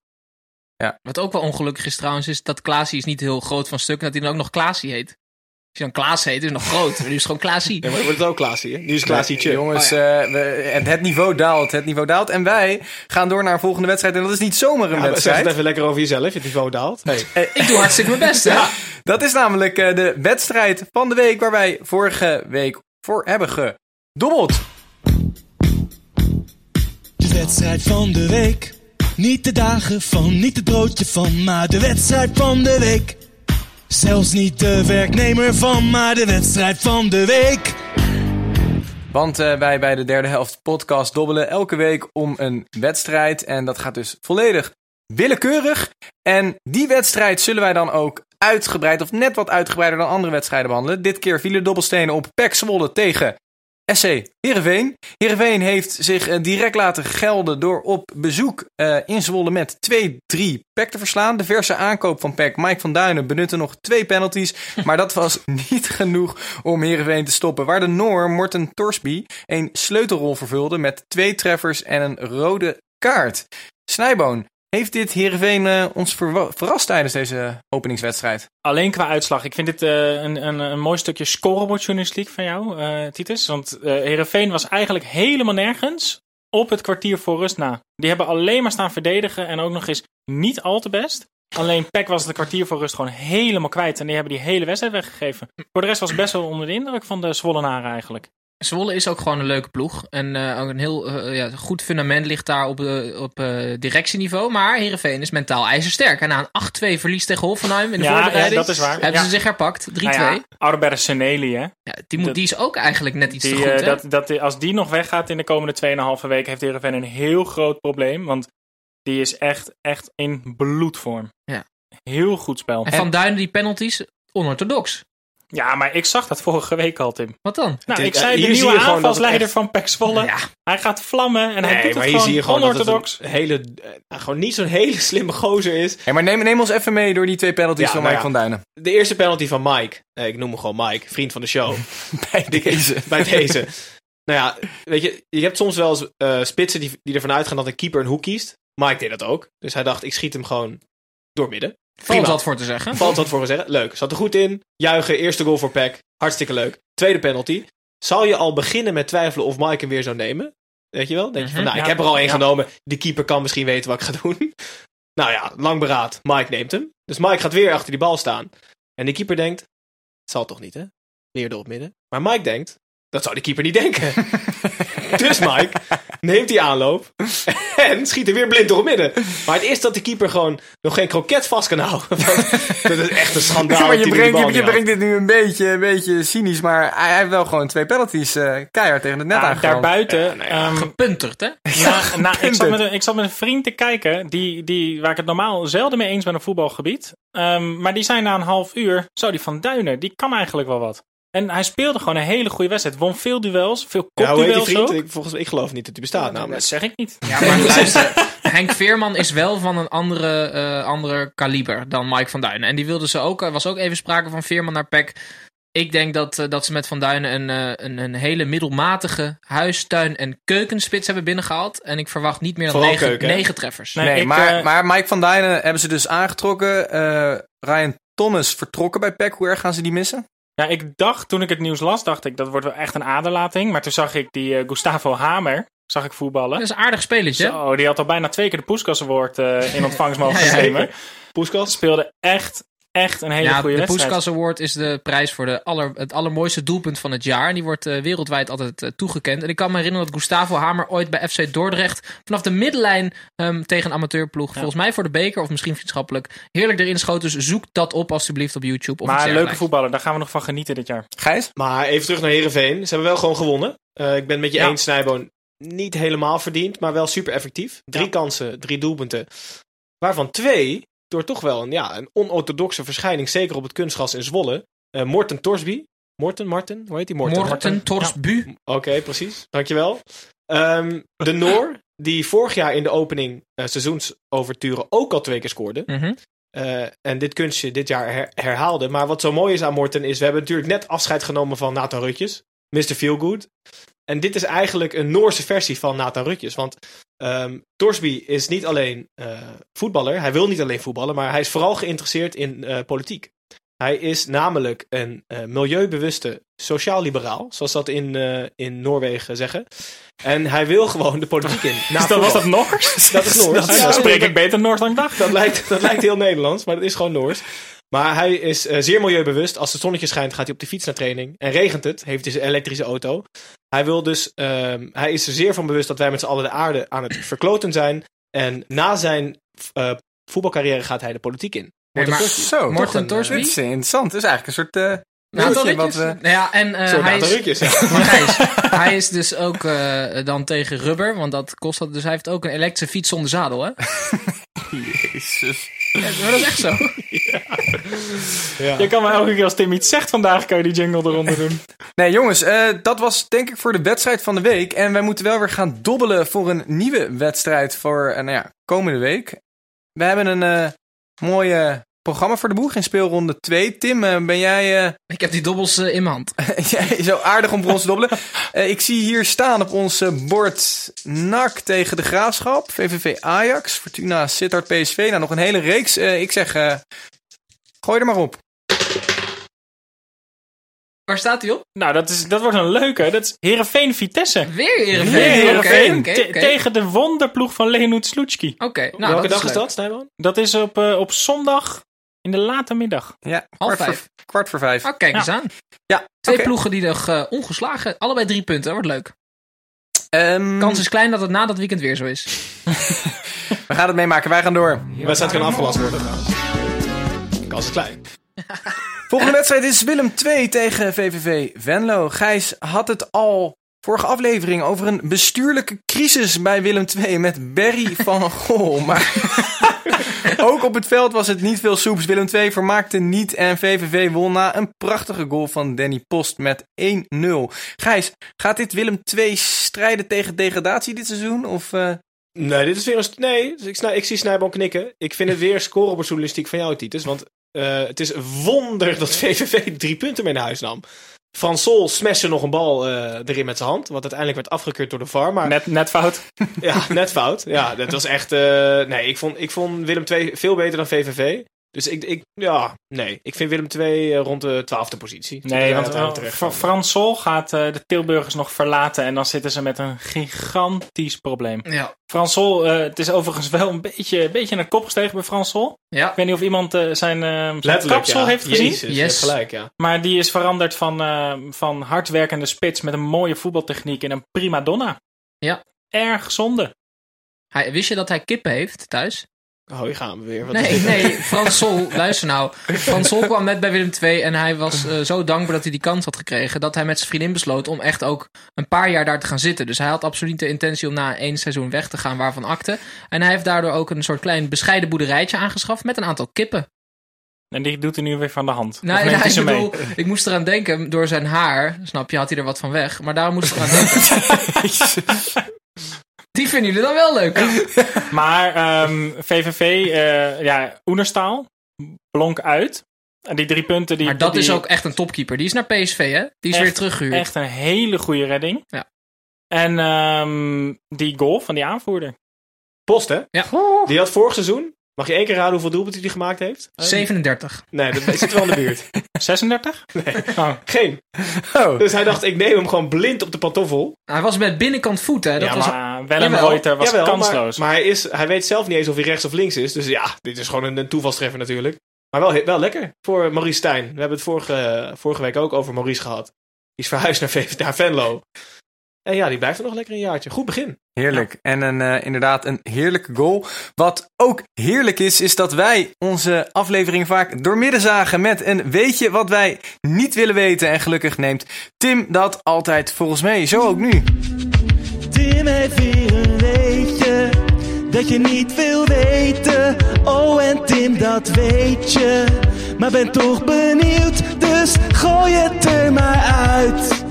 Wat ook wel ongelukkig is trouwens, is dat Klaasie is niet heel groot van stuk. En dat hij dan ook nog Klaasie heet. Als je dan Klaas heet, is het nog groot. Maar nu is het gewoon Klaasie. Ja, maar wordt het ook Klaasie, hè? Nu is Klaasietje. Jongens, eh, we- het, het niveau daalt, het niveau daalt. En wij gaan door naar een volgende wedstrijd. En dat is niet zomaar een Ja, maar zeg wedstrijd. het even lekker over jezelf, je niveau daalt. Nee. Ik doe hartstikke mijn best, hè? Dat is namelijk eh, de wedstrijd van de week waar wij vorige week voor hebben gedobbeld. De wedstrijd van de week. Niet de dagen van, niet het broodje van, maar de wedstrijd van de week. Zelfs niet de werknemer van, maar de wedstrijd van de week. Want eh, wij bij de derde helft podcast dobbelen elke week om een wedstrijd. En dat gaat dus volledig willekeurig. En die wedstrijd zullen wij dan ook uitgebreid of net wat uitgebreider dan andere wedstrijden behandelen. Dit keer vielen dobbelstenen op PEC Zwolle tegen SC Heerenveen. Heerenveen heeft zich eh, direct laten gelden door op bezoek eh, in Zwolle met 2-3 PEC te verslaan. De verse aankoop van PEC, Mike van Duinen, benutte nog twee penalties. Maar dat was niet genoeg om Heerenveen te stoppen. Waar de Noor Morten Torsby een sleutelrol vervulde met twee treffers en een rode kaart. Snijboon, heeft dit Heerenveen eh, ons verrast tijdens deze openingswedstrijd? Alleen qua uitslag. Ik vind dit eh, een, een, een mooi stukje scorebordjournalistiek van jou, eh, Titus. Want eh Heerenveen was eigenlijk helemaal nergens op het kwartier voor rust na. Die hebben alleen maar staan verdedigen en ook nog eens niet al te best. Alleen Peck was het kwartier voor rust gewoon helemaal kwijt. En die hebben die hele wedstrijd weggegeven. Voor de rest was het best wel onder de indruk van de Zwollenaren eigenlijk. Zwolle is ook gewoon een leuke ploeg. En ook een heel eh, ja, goed fundament ligt daar op, eh, op directieniveau. Maar Heerenveen is mentaal ijzersterk. En na een 8-2 verlies tegen Hoffenheim in de Ja, voorbereiding... ja, dat is waar. Hebben Ja. ze zich herpakt. 3-2. Nou ja, Seneli, hè. Ja, die, moet, dat- die is ook eigenlijk net iets Die, te goed, hè? dat, dat, als die nog weggaat in de komende 2,5 weken, heeft Heerenveen een heel groot probleem. Want die is echt, echt in bloedvorm. Ja. Heel goed spel. En Van Duinen die penalties, onorthodox. Ja, maar ik zag dat vorige week al, Tim. Wat dan? Nou, ik zei de nieuwe aanvalsleider echt- van Pek Zwolle. Ja. Hij gaat vlammen en hij doet maar het hier gewoon zie je gewoon dat het onorthodox. een hele, eh, nou, gewoon niet zo'n hele slimme gozer is. Hey, maar neem, neem ons even mee door die twee penalties Ja, van nou Mike ja. van Duinen. De eerste penalty van Mike, eh, ik noem hem gewoon Mike, vriend van de show. Bij deze. bij deze. Nou ja, weet je, je hebt soms wel eens eh, spitsen die, die ervan uitgaan dat een keeper een hoek kiest. Mike deed dat ook. Dus hij dacht, ik schiet hem gewoon door midden. Valt wat voor te zeggen. Valt wat voor gezegd. Leuk. Zat er goed in. Juichen. Eerste goal voor Peck. Hartstikke leuk. Tweede penalty. Zal je al beginnen met twijfelen of Mike hem weer zou nemen? Weet je wel? Denk je van, Mhm. nou, ik heb er al één Ja. genomen. De keeper kan misschien weten wat ik ga doen. nou ja, lang beraad. Mike neemt hem. Dus Mike gaat weer achter die bal staan. En de keeper denkt, het zal toch niet, hè? Door het midden. Maar Mike denkt, dat zou de keeper niet denken. dus Mike neemt die aanloop en schiet er weer blind door het midden. Maar het is dat de keeper gewoon nog geen kroket vast kan houden. Dat is echt een schandaal. maar je brengt, je, brengt dit nu een beetje, een beetje cynisch, maar hij heeft wel gewoon twee penalties eh, keihard tegen het net Ja, aangegaan. daarbuiten. nou ja, ehm, Gepunterd, hè? na, na, ik, zat met een, ik zat met een vriend te kijken, die, die, waar ik het normaal zelden mee eens ben op voetbalgebied. Ehm, maar die zijn na een half uur, zo die van Duinen, die kan eigenlijk wel wat. En hij speelde gewoon een hele goede wedstrijd. Won veel duels, veel Ja, kopduels vriend? ook. Ik, volgens, ik geloof niet dat hij bestaat namelijk. Dat zeg ik niet. Ja, maar luister. Henk Veerman is wel van een andere, eh, andere kaliber dan Mike van Duinen. En die wilde ze ook, er was ook even sprake van Veerman naar PEC. Ik denk dat, eh, dat ze met Van Duinen een, eh, een, een hele middelmatige huistuin- en keukenspits hebben binnengehaald. En ik verwacht niet meer dan negen, negen treffers. Nee, Nee, ik, maar, maar Mike van Duinen hebben ze dus aangetrokken. Eh, Ryan Thomas vertrokken bij PEC. Hoe erg gaan ze die missen? Ja, ik dacht, toen ik het nieuws las, dacht ik, dat wordt wel echt een aderlating. Maar toen zag ik die eh, Gustavo Hamer, zag ik voetballen. Dat is een aardig spelletje. hè? Zo, die had al bijna twee keer de Poeskas Award eh, in ontvangst mogen Ja, ja. nemen. Poeskas? Speelde echt, echt een hele Ja, goede de wedstrijd. Poeskas Award is de prijs voor de aller, het allermooiste doelpunt van het jaar. En die wordt eh, wereldwijd altijd eh, toegekend. En ik kan me herinneren dat Gustavo Hamer ooit bij FC Dordrecht vanaf de middenlijn ehm, tegen een amateurploeg, volgens mij voor de beker of misschien vriendschappelijk, heerlijk erin schoot. Dus zoek dat op alsjeblieft op YouTube. Of iets Maar leuke voetballer, daar gaan we nog van genieten dit jaar. Gijs? Maar even terug naar Herenveen. Ze hebben wel gewoon gewonnen. Eh, ik ben het met je Ja. eens, Snijboon. Niet helemaal verdiend, maar wel super effectief. Drie Ja. kansen, drie doelpunten. Waarvan twee door toch wel een, ja, een onorthodoxe verschijning, zeker op het kunstgras in Zwolle. Eh Morten Torsby. Morten, Marten, hoe heet die? Morten. Morten Torsbu. Oké, precies. Dankjewel. Ehm, de Noor, die vorig jaar in de opening eh, seizoensoverturen ook al twee keer scoorde. Mhm. Eh, en dit kunstje dit jaar her- herhaalde. Maar wat zo mooi is aan Morten is, we hebben natuurlijk net afscheid genomen van Nathan Rutjes. Mr. Feelgood. En dit is eigenlijk een Noorse versie van Nathan Rutjes. Want ehm Torsby is niet alleen eh, voetballer. Hij wil niet alleen voetballen, maar hij is vooral geïnteresseerd in eh, politiek. Hij is namelijk een eh, milieubewuste sociaal-liberaal, zoals dat in, in Noorwegen zeggen. En hij wil gewoon de politiek in. na dat, was dat. Noors? Dat is Noors. Dan Ja, spreek dat- ik beter Noors dan ik dacht. dat lijkt, dat lijkt heel Nederlands, maar dat is gewoon Noors. Maar hij is zeer milieubewust. Als het zonnetje schijnt, gaat hij op de fiets naar training. En regent het, heeft hij zijn elektrische auto. Hij, wil dus, ehm, hij is er zeer van bewust dat wij met z'n allen de aarde aan het verkloten zijn. En na zijn eh, voetbalcarrière gaat hij de politiek in. Nee, maar- Torsby. Zo, Morten eh, Torsby? Dit is interessant. Het is eigenlijk een soort... eh Nou, weetje wat. Nou ja, en eh, Soort hij, is, ja. hij is dus ook eh, dan tegen rubber, want dat kost dat. Dus hij heeft ook een elektrische fiets zonder zadel, hè? Jezus. Ja, maar dat is echt zo. Ja. Je kan maar elke keer als Tim iets zegt vandaag, kan je die jingle eronder doen. Nee, jongens, eh, dat was denk ik voor de wedstrijd van de week. En wij moeten wel weer gaan dobbelen voor een nieuwe wedstrijd voor eh, nou ja, komende week. We hebben een eh mooi eh, programma voor de boeg in speelronde 2. Tim, ben jij, Ik heb die dobbels in mijn hand. jij zo aardig om voor ons te dobbelen? Ik zie hier staan op ons bord NAC tegen de Graafschap, VVV Ajax, Fortuna Sittard PSV. Nou, nog een hele reeks. Ik zeg, gooi er maar op. Waar staat hij op? Nou, dat, is, dat wordt een leuke. Dat is Heerenveen Vitesse. Weer Heerenveen. Weer oké. Tegen de wonderploeg van Leonid Slutski. Oké, nou, Welke dat dag is dat? Dat is op, eh, op zondag in de late middag. Ja, Half kwart voor, vijf. kwart voor vijf. Oh, kijk eens Ja. aan. Ja, Twee ploegen die nog eh, ongeslagen. Allebei drie punten, wordt leuk. Ehm, Kans is klein dat het na dat weekend weer zo is. we gaan het meemaken, wij gaan door. De wedstrijd kan afgelast worden. Kans is klein. Volgende wedstrijd is Willem 2 tegen VVV Venlo. Gijs had het al vorige aflevering over een bestuurlijke crisis bij Willem 2 met Berry van Gol. Maar ook op het veld was het niet veel soeps. Willem 2 vermaakte niet en VVV won na een prachtige goal van Danny Post met 1-0. Gijs, gaat dit Willem 2 strijden tegen degradatie dit seizoen? Of, eh, Nee, dit is weer een... Nee, dus ik, snij, ik zie Snijboom knikken. Ik vind het weer scorebordjournalistiek van jou, Titus. Want eh, het is een wonder dat VVV drie punten mee naar huis nam. Frans Sol smashte nog een bal eh, erin met zijn hand. Wat uiteindelijk werd afgekeurd door de VAR. Maar Net, net fout. ja, net fout. Ja, dat was echt... eh, nee, ik vond, ik vond Willem II veel beter dan VVV. Dus ik, ik ja, nee. Ik vind Willem II eh, rond de twaalfde positie. Nee, want uh, kwam. Frans Sol gaat eh, de Tilburgers nog verlaten en dan zitten ze met een gigantisch probleem. Ja. Frans Sol, eh, het is overigens wel een beetje, een beetje naar de kop gestegen bij Frans Sol. Ja. Ik weet niet of iemand eh, zijn, eh, zijn kapsel ja. heeft gezien. Jezus, Yes. gelijk, ja. Maar die is veranderd van, eh, van hardwerkende spits met een mooie voetbaltechniek in een prima donna. Ja. Erg zonde. Hij, wist je dat hij kippen heeft thuis? Oh, hier gaan we weer. Wat Nee, nee, Frans Sol, luister nou. Frans Sol kwam net bij Willem II en hij was eh, zo dankbaar dat hij die kans had gekregen, dat hij met zijn vriendin besloot om echt ook een paar jaar daar te gaan zitten. Dus hij had absoluut niet de intentie om na één seizoen weg te gaan, waarvan akte. En hij heeft daardoor ook een soort klein bescheiden boerderijtje aangeschaft met een aantal kippen. En die doet hij nu weer van de hand. Nee, nee, ik mee? bedoel, ik moest eraan denken, door zijn haar, snap je, had hij er wat van weg. Maar daarom moest ik eraan denken. Die vinden jullie dan wel leuk. Maar ehm, VVV, eh, ja, Oenerstaal blonk uit. En die drie punten die... Maar dat die- is ook echt een topkeeper. Die is naar PSV, hè? Die is Echt- weer teruggehuurd. Echt een hele goede redding. Ja. En ehm, die goal van die aanvoerder. Post, hè? Ja. Die had vorig seizoen. Mag je één keer raden hoeveel doelpunten hij gemaakt heeft? 37. Nee, dat zit wel in de buurt. 36? Nee. Oh. Geen. Oh. Dus hij dacht, ik neem hem gewoon blind op de pantoffel. Hij was met binnenkant voet, hè? Dat Ja, was... Maar Willem Reuter was jawel, kansloos. Maar, maar hij, is, hij weet zelf niet eens of hij rechts of links is. Dus ja, dit is gewoon een, een toevalstreffer natuurlijk. Maar wel, wel lekker voor Maurice Stijn. We hebben het vorige, vorige week ook over Maurice gehad. Die is verhuisd naar, naar Venlo. En ja, die blijft er nog lekker een jaartje. Goed begin. Heerlijk. En een, eh, inderdaad een heerlijke goal. Wat ook heerlijk is, is dat wij onze aflevering vaak doormidden zagen met een weetje wat wij niet willen weten. En gelukkig neemt Tim dat altijd volgens mij. Zo ook nu. Tim heeft weer een weetje dat je niet wil weten. Oh, en Tim, dat weet je. Maar ben toch benieuwd, dus gooi het er maar uit.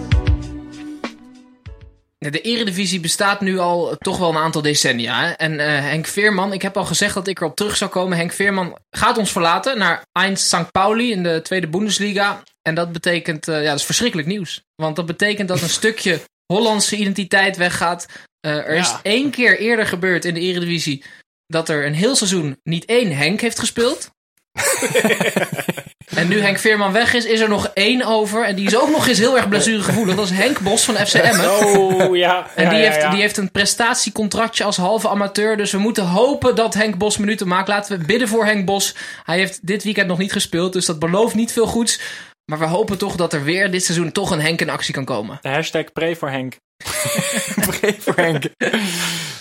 De Eredivisie bestaat nu al toch wel een aantal decennia. hè. En eh, Henk Veerman, ik heb al gezegd dat ik erop terug zou komen. Henk Veerman gaat ons verlaten naar Einz St. Pauli in de tweede Bundesliga. En dat betekent, eh, ja, dat is verschrikkelijk nieuws. Want dat betekent dat een stukje Hollandse identiteit weggaat. Eh, er is één keer eerder gebeurd in de Eredivisie dat er een heel seizoen niet één Henk heeft gespeeld. en nu Henk Veerman weg is, is er nog één over. En die is ook nog eens heel erg blessuregevoelig. Dat is Henk Bos van FC Emmen. Oh, ja. En ja, die, ja, heeft, ja. die heeft een prestatiecontractje als halve amateur. Dus we moeten hopen dat Henk Bos minuten maakt. Laten we bidden voor Henk Bos. Hij heeft dit weekend nog niet gespeeld, dus dat belooft niet veel goeds. Maar we hopen toch dat er weer dit seizoen toch een Henk in actie kan komen. De hashtag pray voor Henk. Pray voor Henk.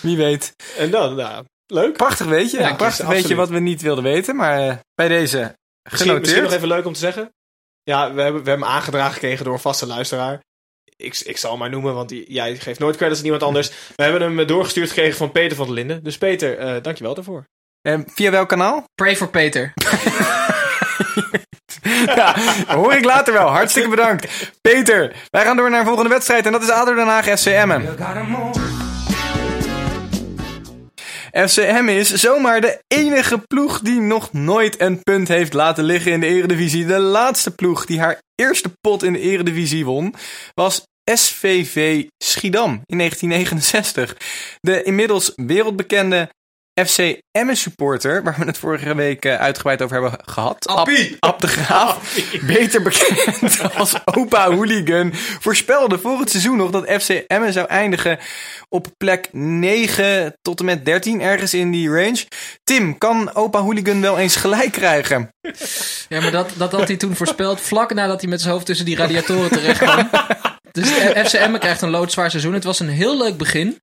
Wie weet. En dan, nou, leuk. Prachtig weet je. Ja, Prachtig absoluut. weet je wat we niet wilden weten. Maar eh, bij deze Misschien, genoteerd. misschien nog even leuk om te zeggen. Ja, we hebben, we hebben hem aangedragen gekregen door een vaste luisteraar. Ik, ik zal hem maar noemen, want die- jij geeft nooit credits aan iemand anders. We hebben hem eh, doorgestuurd gekregen van Peter van der Linden. Dus Peter, eh dankjewel daarvoor. En via welk kanaal? Pray voor Peter. ja, hoor ik later wel. Hartstikke bedankt. Peter, wij gaan door naar de volgende wedstrijd. En dat is ADO Den Haag FC Emmen. FC Emmen is zomaar de enige ploeg die nog nooit een punt heeft laten liggen in de Eredivisie. De laatste ploeg die haar eerste pot in de Eredivisie won was SVV Schiedam in 1969. De inmiddels wereldbekende FC Emmen supporter, waar we het vorige week eh, uitgebreid over hebben gehad. Appie! Ab, Ab de Graaf, beter bekend als opa hooligan, voorspelde voor het seizoen nog dat FC Emmen zou eindigen op plek 9 tot en met 13, ergens in die range. Tim, kan opa hooligan wel eens gelijk krijgen? Ja, maar dat, dat had hij toen voorspeld vlak nadat hij met zijn hoofd tussen die radiatoren terecht kwam. Dus de FC Emmen krijgt een loodzwaar seizoen. Het was een heel leuk begin.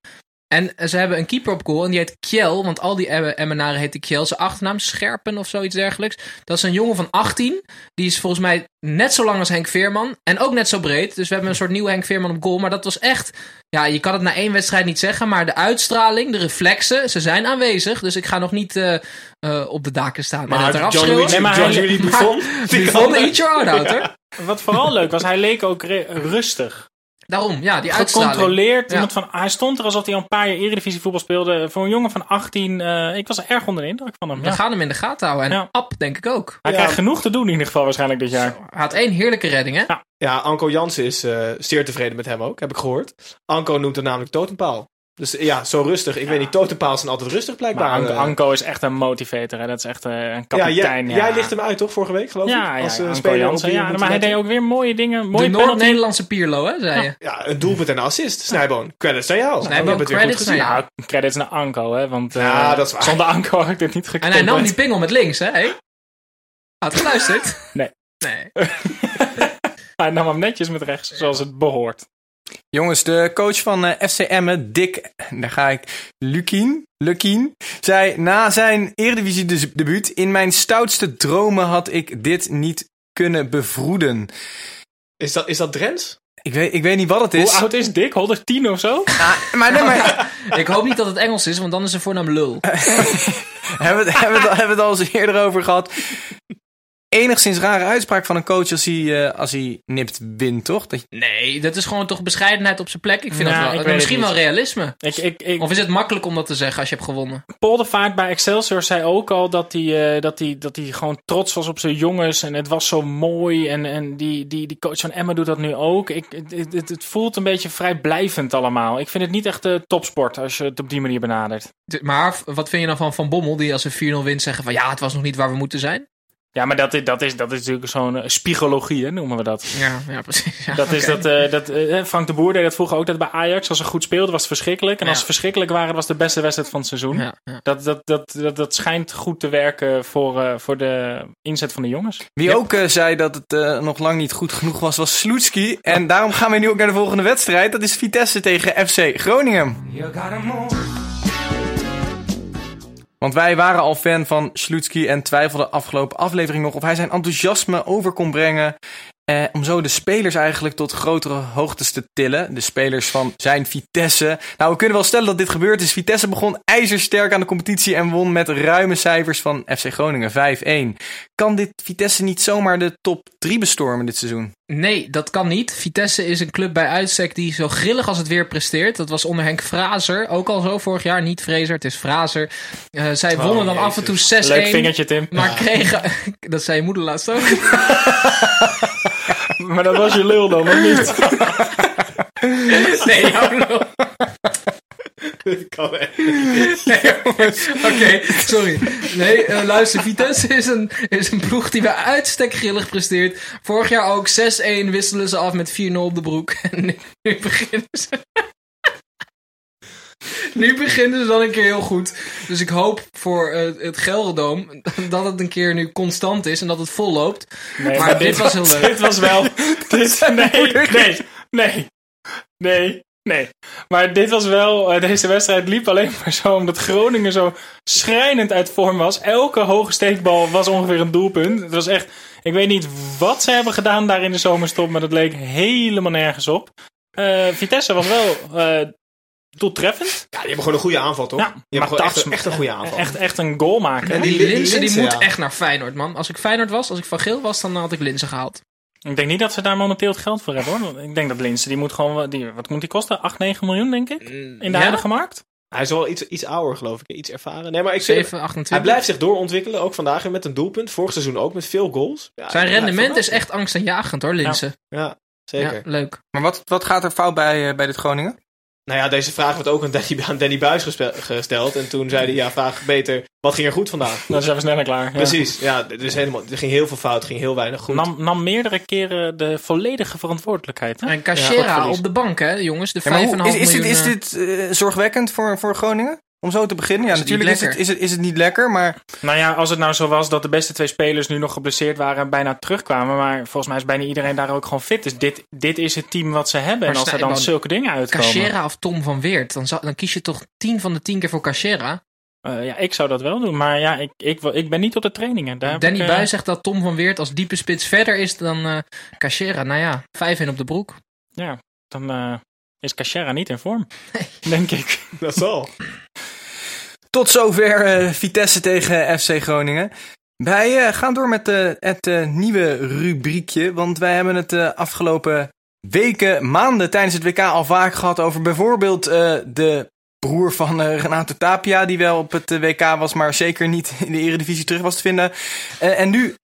En ze hebben een keeper op goal en die heet Kjell. Want al die Emmen- Emmenaren heten Kjell. Zijn achternaam Scherpen of zoiets dergelijks. Dat is een jongen van 18. Die is volgens mij net zo lang als Henk Veerman. En ook net zo breed. Dus we hebben een soort nieuwe Henk Veerman op goal. Maar dat was echt... Ja, je kan het na één wedstrijd niet zeggen. Maar de uitstraling, de reflexen, ze zijn aanwezig. Dus ik ga nog niet eh, eh, op de daken staan. Maar en het eraf John schreeuwen. Nee, maar John Buffon. Buffon, eat your heart out, hoor. Wat vooral leuk was, hij leek ook rustig. Daarom, ja, die uitstraling. Gecontroleerd. Ja. Iemand van, hij stond er alsof hij al een paar jaar Eredivisie voetbal speelde. Voor een jongen van 18, eh, ik was er erg onder de indruk van hem. We Ja. gaan hem in de gaten houden. En Ja. Ab, denk ik ook. Hij krijgt genoeg te doen in ieder geval waarschijnlijk dit jaar. Hij had één heerlijke redding, hè? Ja, Anko Jansen is eh, zeer tevreden met hem ook, heb ik gehoord. Anko noemt hem namelijk totempaal. Dus ja, zo rustig. Ik weet niet, totempaals zijn altijd rustig blijkbaar. Maar Anko, Eh, Anko is echt een motivator. Hè? Dat is echt eh, een ja, kapitein. jij, jij licht hem uit toch, vorige week geloof Ja, ik? ja, Als eh, Anko speler Jansen. Ja, maar hij deed ook weer mooie dingen. Mooie. Noord-Nederlandse Pierlo, hè, zei je. Ja, een doelpunt en een assist. Snijboon, credits naar jou. Snijboon, weer goed credits jou. Nou, credits naar Anko, hè? Want eh, Ja, dat is waar. zonder Anko had ik dit niet gekund. En hij nam die pingel met links, hè? Hey? Had geluisterd? Nee. Nee. Hij nam hem netjes met rechts, zoals het behoort. Jongens, de coach van eh, FC Emmen, Dick, daar ga ik, Lukien, Lukien, zei na zijn Eredivisie-debuut... In mijn stoutste dromen had ik dit niet kunnen bevroeden. Is dat, is dat Drents? Ik weet, ik weet niet wat het is. Hoe oud is Dick? 110 of zo? Ah, maar nee, maar Ik hoop niet dat het Engels is, want dan is zijn voornaam lul. hebben we het, hebben we het, hebben we het al eens eerder over gehad. Enigszins rare uitspraak van een coach als hij, eh, als hij nipt wint, toch? Dat je- Nee, dat is gewoon toch bescheidenheid op zijn plek. Ik vind Ja, dat ik wel. het Misschien wel realisme. Ik, ik, ik, Of is het makkelijk om dat te zeggen als je hebt gewonnen? Poldervaart bij Excelsior zei ook al dat hij, eh, dat hij, dat hij gewoon trots was op zijn jongens. En het was zo mooi. En, en die, die, die coach van Emma doet dat nu ook. Ik, het, het, het voelt een beetje vrijblijvend allemaal. Ik vind het niet echt de topsport als je het op die manier benadert. Maar wat vind je dan van Van Bommel, die als een 4-0 wint zeggen van ja, het was nog niet waar we moeten zijn? Ja, maar dat is, dat is, dat is natuurlijk zo'n eh, spiegologie, hè, noemen we dat. Ja, ja precies. Ja, Dat is dat, eh, dat eh, Frank de Boer deed dat vroeger ook dat bij Ajax. Als ze goed speelden was het verschrikkelijk. En als ze verschrikkelijk waren, was het de beste wedstrijd van het seizoen. Ja, ja. Dat, dat, dat, dat, dat schijnt goed te werken voor, eh, voor de inzet van de jongens. Wie ook zei dat het eh, nog lang niet goed genoeg was, was Sloetski. En daarom gaan we nu ook naar de volgende wedstrijd. Dat is Vitesse tegen FC Groningen. Want wij waren al fan van Sloetski en twijfelden afgelopen aflevering nog of hij zijn enthousiasme over kon brengen Eh, om zo de spelers eigenlijk tot grotere hoogtes te tillen. De spelers van zijn Vitesse. Nou, we kunnen wel stellen dat dit gebeurd is. Vitesse begon ijzersterk aan de competitie en won met ruime cijfers van FC Groningen 5-1. Kan dit Vitesse niet zomaar de top 3 bestormen dit seizoen? Nee, dat kan niet. Vitesse is een club bij uitstek die zo grillig als het weer presteert. Dat was onder Henk Fraser ook al zo vorig jaar. Niet Fraser, het is Fraser. Uh, zij Oh, wonnen dan af en toe 6-1. Leuk vingertje, Tim. Maar kregen... dat zei je moeder laatst ook. maar dat was je lul dan, of niet? nee, jouw kan. Nee. Oké, sorry. Nee, uh, luister. Vitesse is een, is een ploeg die bij uitstek grillig presteert. Vorig jaar ook 6-1 wisselen ze af met 4-0 op de broek. En nu beginnen ze... nu beginnen ze dan een keer heel goed. Dus ik hoop voor uh, het Gelderdoom dat het een keer nu constant is en dat het vol loopt. Nee, maar, maar dit was heel leuk. Dit was wel... dit, nee, nee, nee, nee. Nee, maar dit was wel, uh, deze wedstrijd liep alleen maar zo omdat Groningen zo schrijnend uit vorm was. Elke hoge steekbal was ongeveer een doelpunt. Het was echt, ik weet niet wat ze hebben gedaan daar in de zomerstop, maar dat leek helemaal nergens op. Uh, Vitesse was wel uh, doeltreffend. Ja, die hebben gewoon een goede aanval, toch? Ja, die hebben echt, echt, een goede aanval. Echt, echt een goal maken. En die, die Linse, die moet ja. echt naar Feyenoord, man. Als ik Feyenoord was, als ik van Geel was, dan had ik Linse gehaald. Ik denk niet dat ze daar momenteel het geld voor hebben hoor. Ik denk dat Linse, die moet gewoon, die, wat moet die kosten? 8, 9 miljoen denk ik? In de ja? huidige markt? Hij is wel iets, iets ouder geloof ik, iets ervaren. Nee, maar ik 7, 28. Hij blijft zich doorontwikkelen, ook vandaag met een doelpunt. Vorig seizoen ook met veel goals. Ja, Zijn rendement is echt angstaanjagend hoor, Linse. Ja, ja zeker. Ja, leuk. Maar wat, wat gaat er fout bij, uh, bij dit Groningen? Nou ja, deze vraag werd ook aan Danny, aan Danny Buis gesteld. En toen zei hij, ja, vraag beter, wat ging er goed vandaag? Dan zijn we sneller klaar. Ja. Precies, ja, dus helemaal, er ging heel veel fout, er ging heel weinig goed. Nam, nam meerdere keren de volledige verantwoordelijkheid. Hè? En Cachera ja, op de bank, hè, jongens. De 5,5 ja, miljoen. Is, is dit, is dit uh, zorgwekkend voor, voor Groningen? Om zo te beginnen? Ja, is natuurlijk is het, is, het, is het niet lekker, maar... Nou ja, als het nou zo was dat de beste twee spelers nu nog geblesseerd waren en bijna terugkwamen. Maar volgens mij is bijna iedereen daar ook gewoon fit. Dus dit, dit is het team wat ze hebben. Maar en als er dan zulke dingen uitkomen... Cachera of Tom van Weert, dan, zou, dan kies je toch 10 van de 10 keer voor Cachera? Uh, ja, ik zou dat wel doen. Maar ja, ik, ik, ik ben niet op de trainingen. Daar Danny ik, uh... Buis zegt dat Tom van Weert als diepe spits verder is dan uh, Cachera. Nou ja, 5 op de broek. Ja, dan is Cachera niet in vorm. Nee. Denk ik. Dat zal. Tot zover uh, Vitesse tegen FC Groningen. Wij uh, gaan door met uh, het nieuwe rubriekje. Want wij hebben het de afgelopen weken, maanden tijdens het WK al vaak gehad over bijvoorbeeld de broer van Renato Tapia. Die wel op het WK was, maar zeker niet in de Eredivisie terug was te vinden. en nu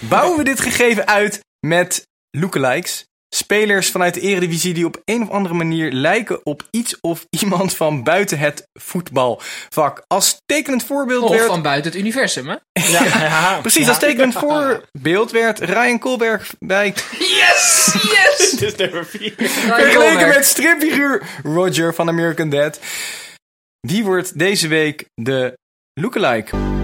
bouwen we dit gegeven uit met lookalikes. Spelers vanuit de Eredivisie die op een of andere manier lijken op iets of iemand van buiten het voetbalvak. Als tekenend voorbeeld of werd... van buiten het universum, hè? Ja, ja precies. Ja. Als tekenend voorbeeld werd Ryan Koolberg bij... Yes! Yes! Dit is nummer 4. Vergeleken met stripfiguur Roger van American Dad. Wie wordt deze week de lookalike?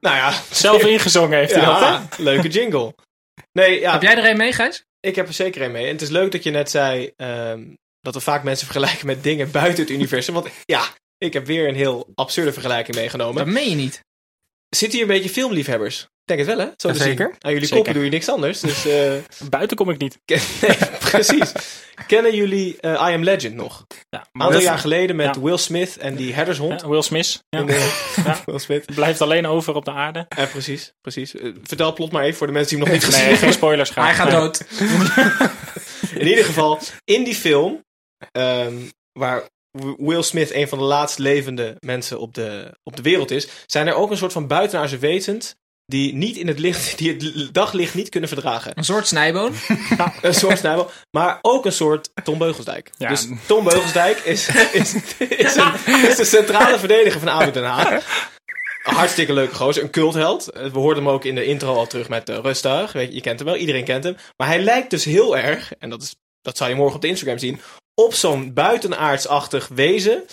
Nou ja, zelf ingezongen heeft hij ja, dat, hè? Leuke jingle. Nee, ja. Heb jij er een mee, Gijs? Ik heb er zeker een mee. En het is leuk dat je net zei um, dat we vaak mensen vergelijken met dingen buiten het universum. Want ja, ik heb weer een heel absurde vergelijking meegenomen. Dat meen je niet. Zitten hier een beetje filmliefhebbers? Ik denk het wel, hè? Zo zeker. Aan jullie zeker. koppen doe je niks anders. Dus, uh... Buiten kom ik niet. nee, precies. Kennen jullie uh, I Am Legend nog? Ja, een aantal jaar geleden met ja. Will Smith en die herdershond. Ja, Will Smith. Ja. ja. Will Smith. Blijft alleen over op de aarde. Ja, precies. precies. Uh, vertel plot maar even voor de mensen die hem nog niet gezien nee, hebben. geen spoilers. Graag. Hij gaat dood. In ieder geval, in die film, um, waar Will Smith een van de laatst levende mensen op de, op de wereld is, zijn er ook een soort van buitenaardse wezens die niet in het licht, die het daglicht niet kunnen verdragen. Een soort snijboon. ja, een soort snijboon, maar ook een soort Tom Beugelsdijk. Ja. Dus Tom Beugelsdijk is, is, is, een, is de centrale verdediger van ADO Den Haag. Hartstikke leuke gozer, een cultheld. We hoorden hem ook in de intro al terug met uh, Rustig. Weet je, je kent hem wel, iedereen kent hem. Maar hij lijkt dus heel erg, en dat, is, dat zal je morgen op de Instagram zien, op zo'n buitenaardsachtig wezen.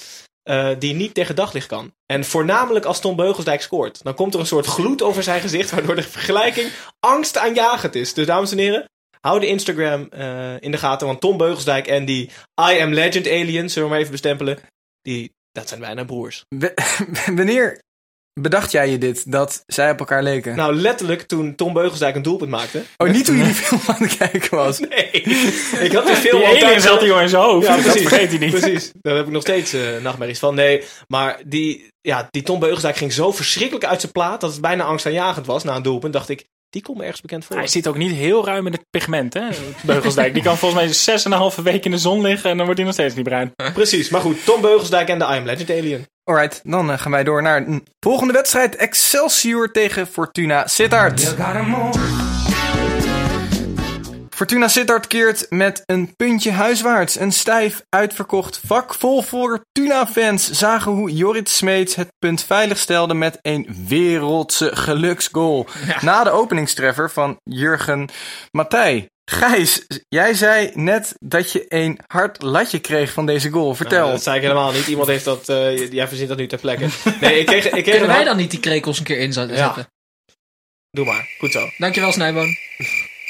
Uh, die niet tegen daglicht kan. En voornamelijk als Tom Beugelsdijk scoort. Dan komt er een soort gloed over zijn gezicht, waardoor de vergelijking angstaanjagend is. Dus dames en heren, hou de Instagram uh, in de gaten. Want Tom Beugelsdijk en die I Am Legend aliens, zullen we maar even bestempelen, die, dat zijn bijna broers. Wanneer bedacht jij je dit, dat zij op elkaar leken? Nou, letterlijk toen Tom Beugelsdijk een doelpunt maakte. oh, niet toen jullie film aan het kijken was. Nee, ik had die film Die al alien thuis- zat hier in zijn hoofd. Ja, dat precies. vergeet hij niet. Precies. Daar heb ik nog steeds eh, nachtmerries van. Nee, maar die, ja, die Tom Beugelsdijk ging zo verschrikkelijk uit zijn plaat... dat het bijna angstaanjagend was na een doelpunt. dacht ik, die komt me ergens bekend voor. Hij zit ook niet heel ruim in het pigment, hè? Beugelsdijk. Die kan volgens mij zes en een halve week in de zon liggen en dan wordt hij nog steeds niet bruin. Precies, maar goed. Tom Beugelsdijk en de I Am Legend Alien. Alright, dan eh, gaan wij door naar een volgende wedstrijd. Excelsior tegen Fortuna Sittard. Fortuna Sittard keert met een puntje huiswaarts. Een stijf uitverkocht vak vol Fortuna-fans zagen hoe Jorrit Smeets het punt veilig stelde met een wereldse geluksgoal. Na de openingstreffer van Jurgen Matthij. Gijs, jij zei net dat je een hard latje kreeg van deze goal. Vertel. Nou, dat zei ik helemaal niet. Iemand heeft dat... eh, jij verzint dat nu ter plekke. Nee, ik kreeg, ik kreeg Kunnen wij hard- dan niet die krekels een keer inzetten? Ja. Doe maar. Goed zo. Dankjewel, Snijboon.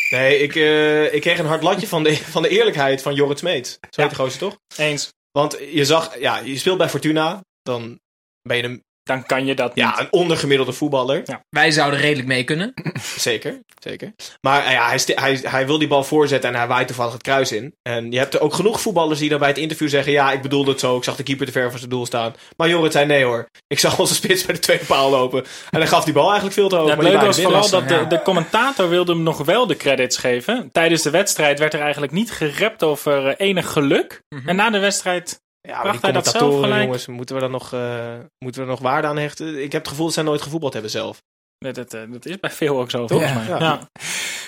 Nee, ik, eh, ik kreeg een hard latje van de, van de eerlijkheid van Jorrit Smeets. Zo heet de gozer toch? Eens. Want je zag, ja, je speelt bij Fortuna, dan ben je een, Dan kan je dat ja, niet. een ondergemiddelde voetballer. Wij zouden redelijk mee kunnen. Zeker, zeker. Maar eh, ja, hij, hij, hij wil die bal voorzetten en hij waait toevallig het kruis in. En je hebt er ook genoeg voetballers die dan bij het interview zeggen... ja, ik bedoelde het zo, ik zag de keeper te ver van zijn doel staan. Maar Jorrit zei nee hoor. Ik zag onze spits bij de tweede paal lopen. En hij gaf die bal eigenlijk veel te hoog. Ja, het leuke was vooral dat de, de commentator wilde hem nog wel de credits geven. Tijdens de wedstrijd werd er eigenlijk niet gerept over eh, enig geluk. En na de wedstrijd Ja, maar die hij dat zelf gelijk. jongens, moeten we, dan nog, eh, moeten we er nog waarde aan hechten? Ik heb het gevoel dat zij nooit gevoetbald hebben zelf. Dat, dat, eh, dat is bij veel ook zo, volgens Ja. mij. Ja. Ja.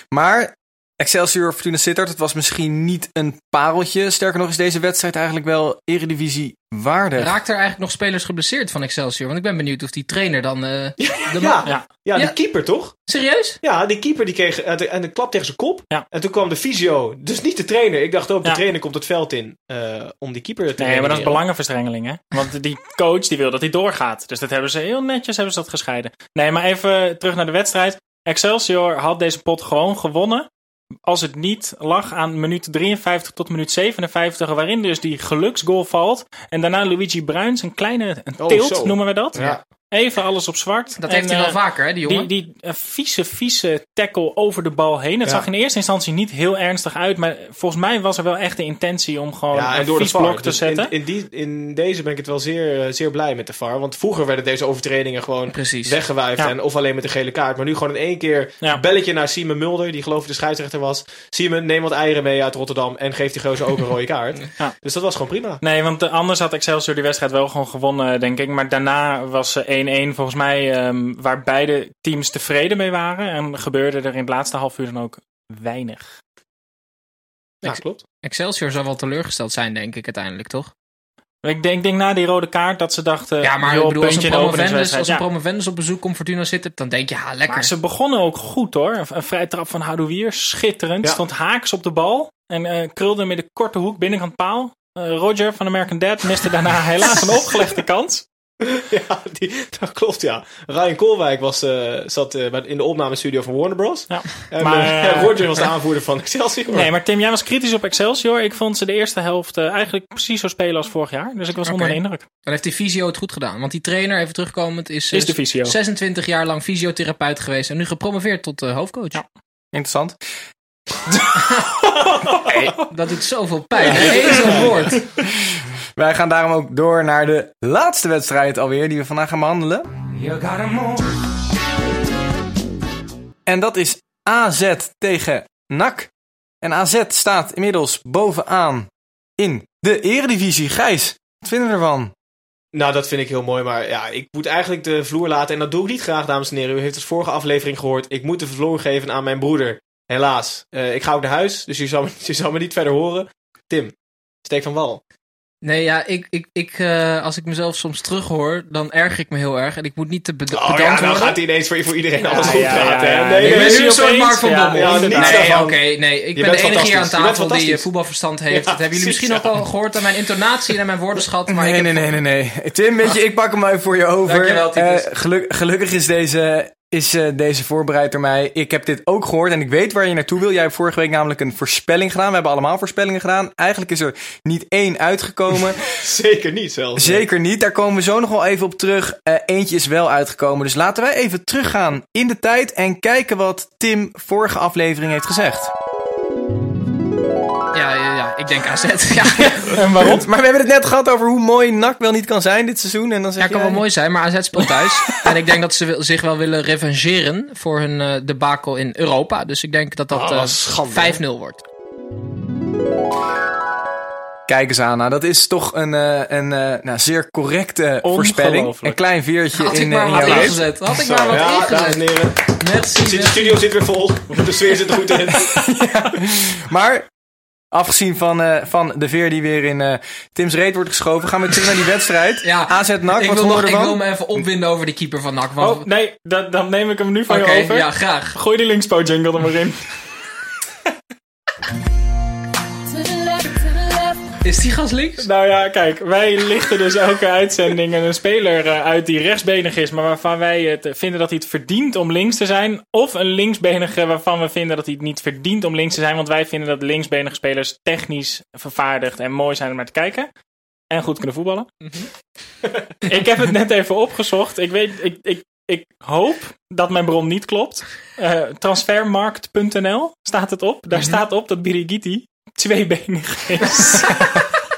Maar Excelsior Fortuna Sittard, het was misschien niet een pareltje. Sterker nog is deze wedstrijd eigenlijk wel eredivisie waardig. Raakt er eigenlijk nog spelers geblesseerd van Excelsior? Want ik ben benieuwd of die trainer dan... eh, de Ja, man- ja. Ja. die Ja. keeper toch? Serieus? Ja, die keeper die kreeg eh, de- en de klap tegen zijn kop. Ja. En toen kwam de fysio. Dus niet de trainer. Ik dacht ook, de Ja. trainer komt het veld in eh, om die keeper te Nee, maar dat is belangenverstrengeling, hè? Want die coach die wil dat hij doorgaat. Dus dat hebben ze heel netjes hebben ze dat gescheiden. Nee, maar even terug naar de wedstrijd. Excelsior had deze pot gewoon gewonnen. Als het niet lag aan minuut 53 tot minuut 57, waarin dus die geluksgoal valt. En daarna Luigi Bruins, een kleine een Oh, tilt noemen we dat. Ja. Even alles op zwart. Dat En, heeft hij wel eh, vaker, hè, die jongen? Die, die eh, vieze, vieze tackle over de bal heen. Het Ja. zag in eerste instantie niet heel ernstig uit. Maar volgens mij was er wel echt de intentie om gewoon Ja, en een door de vies blok te Dus zetten. in, in, die, in deze ben ik het wel zeer, eh, zeer blij met de VAR. Want vroeger werden deze overtredingen gewoon Precies. weggewuifd. Ja. En of alleen met een gele kaart. Maar nu gewoon in één keer Ja. belletje naar Simon Mulder. Die geloof ik de scheidsrechter was. Simon, neem wat eieren mee uit Rotterdam. En geef die gozer ook een rode kaart. Ja. Dus dat was gewoon prima. Nee, want anders had Excelsior die wedstrijd wel gewoon gewonnen, denk ik. Maar daarna was eh, 1-1 volgens mij, ehm, waar beide teams tevreden mee waren. En gebeurde er in het laatste half uur dan ook weinig. Ja, klopt. Excelsior zou wel teleurgesteld zijn, denk ik, uiteindelijk, toch? Ik denk, denk na die rode kaart dat ze dachten... Ja, maar joh, ik bedoel, als een, puntje in de promovendus, openingswedstrijd. als een Ja. promovendus op bezoek komt Fortuna zitten, dan denk je, ja, lekker. Maar ze begonnen ook goed hoor. Een, een vrije trap van Hadouier, schitterend. Ja. Stond haaks op de bal en eh, krulde met de korte hoek binnenkant paal. Eh, Roger van American Dad miste daarna helaas een opgelegde kans. Ja, die, dat klopt, ja. Ryan Koolwijk was, eh, zat eh, in de opnamestudio van Warner Bros. Ja. En Maar, eh, Roger was de aanvoerder van Excelsior. Nee, maar Tim, jij was kritisch op Excelsior. Ik vond ze de eerste helft eigenlijk precies zo spelen als vorig jaar. Dus ik was onder de indruk. Dan heeft die fysio het goed gedaan. Want die trainer, even terugkomend, is, Is de eh, fysio. 26 jaar lang fysiotherapeut geweest en nu gepromoveerd tot eh, hoofdcoach. Interessant. Dat doet zoveel pijn. Eén zo'n woord. Wij gaan daarom ook door naar de laatste wedstrijd alweer die we vandaag gaan behandelen. En dat is AZ tegen NAC. En AZ staat inmiddels bovenaan in de eredivisie. Gijs, wat vinden we ervan? Nou, dat vind ik heel mooi, maar ja, ik moet eigenlijk de vloer laten. En dat doe ik niet graag, dames en heren. U heeft het vorige aflevering gehoord. Ik moet de vloer geven aan mijn broeder. Helaas. Eh, ik ga ook naar huis, dus je zal, me- je zal me niet verder horen. Tim, steek van wal. Nee, ja, ik, ik, ik, eh, als ik mezelf soms terughoor, dan erg ik me heel erg. En ik moet niet te bed- Oh ja, nou worden. gaat hij ineens voor, voor iedereen alles ja, goed ja, praten. ja. Nee, Ik nee, ben nee, nu een soort Mark van Bommel. ja, nee, niets oké, nee. Ik Je ben bent de enige hier aan fantastisch. Je bent tafel die eh, fantastisch. voetbalverstand heeft. Ja, dat hebben jullie misschien ook al gehoord aan mijn intonatie en aan mijn woordenschat. Maar nee, ik heb nee, nee, nee, nee. Tim, weet je, ik pak hem even voor je over. Dankjewel. Eh, geluk- gelukkig is deze is eh, deze voorbereid door mij. Ik heb dit ook gehoord en ik weet waar je naartoe wil. Jij hebt vorige week namelijk een voorspelling gedaan. We hebben allemaal voorspellingen gedaan. Eigenlijk is er niet één uitgekomen. Zeker niet zelfs. Zeker niet. Daar komen we zo nog wel even op terug. Eh, eentje is wel uitgekomen. Dus laten wij even teruggaan in de tijd en kijken wat Tim vorige aflevering heeft gezegd. Ik denk AZ. Ja, En waarom? Maar we hebben het net gehad over hoe mooi NAC wel niet kan zijn dit seizoen. En dan zeg ja kan jij- wel mooi zijn, maar AZ speelt thuis. en ik denk dat ze wil- zich wel willen revengeren voor hun eh debakel in Europa. Dus ik denk dat dat Oh, eh, schande, 5-0 wordt. Kijk eens aan, nou, dat is toch een, eh, een eh, nou, zeer correcte voorspelling. Een klein veertje Had ik in, eh, maar in wat jouw ingezet. Had ik maar wat ja, dames en ingezet. heren. Merci. Zit- De studio zit weer vol. De sfeer zit er goed in. Maar, afgezien van, eh, van de veer die weer in eh, Tim's reet wordt geschoven, gaan we terug naar die wedstrijd. Ja, AZ NAC, ik wat wil, nog, ik wil me even opwinden over de keeper van NAC. Want... Oh, nee, dat, dan neem ik hem nu van Oké, je over. ja, graag. Gooi die linkspo jingle er maar in. Is die gas links? Nou ja, kijk, wij lichten dus elke uitzending een speler eh, uit die rechtsbenig is, maar waarvan wij het vinden dat hij het verdient om links te zijn. Of een linksbenige waarvan we vinden dat hij het niet verdient om links te zijn, want wij vinden dat linksbenige spelers technisch vervaardigd en mooi zijn om naar te kijken. En goed kunnen voetballen. ik heb het net even opgezocht. Ik weet, ik, ik, ik hoop dat mijn bron niet klopt. Eh, transfermarkt.nl staat het op. Daar staat op dat Birigiti tweebenig is.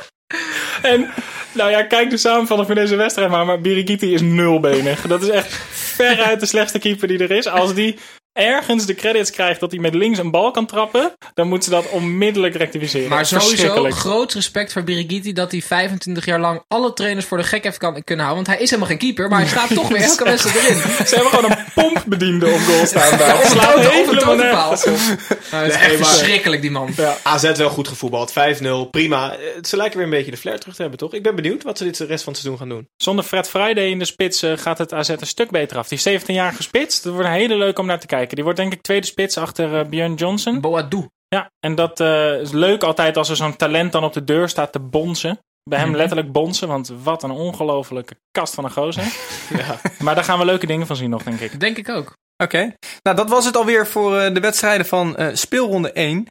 en nou ja, kijk de samenvatting van deze wedstrijd maar. Maar Birigiti is nulbenig. Dat is echt veruit de slechtste keeper die er is. Als die ergens de credits krijgt dat hij met links een bal kan trappen, dan moet ze dat onmiddellijk rectificeren. Maar sowieso groot respect voor Birigiti dat hij 25 jaar lang alle trainers voor de gek heeft kan, kunnen houden. Want hij is helemaal geen keeper, maar hij staat toch weer elke wedstrijd erin. Ze hebben gewoon een pompbediende op goal staan daar. Op slaat de helemaal totenpaal. nergens op. Nou, het is Nee, echt maar- verschrikkelijk, die man. AZ wel goed gevoetbald. 5-0, prima. Eh, Ze lijken weer een beetje de flair terug te hebben, toch? Ik ben benieuwd wat ze dit de rest van het seizoen gaan doen. Zonder Fred Friday in de spits eh, gaat het AZ een stuk beter af. Die is 17 jaar gespitst. Dat wordt een hele leuk om naar te kijken. Die wordt denk ik tweede spits achter eh, Björn Johnson. Boadu. Ja, en dat eh, is leuk altijd als er zo'n talent dan op de deur staat te bonzen. Bij hem Mhm. letterlijk bonzen, want wat een ongelofelijke kast van een gozer. Ja. Maar daar gaan we leuke dingen van zien nog, denk ik. Denk ik ook. Oké, nou dat was het alweer voor eh, de wedstrijden van eh, speelronde 1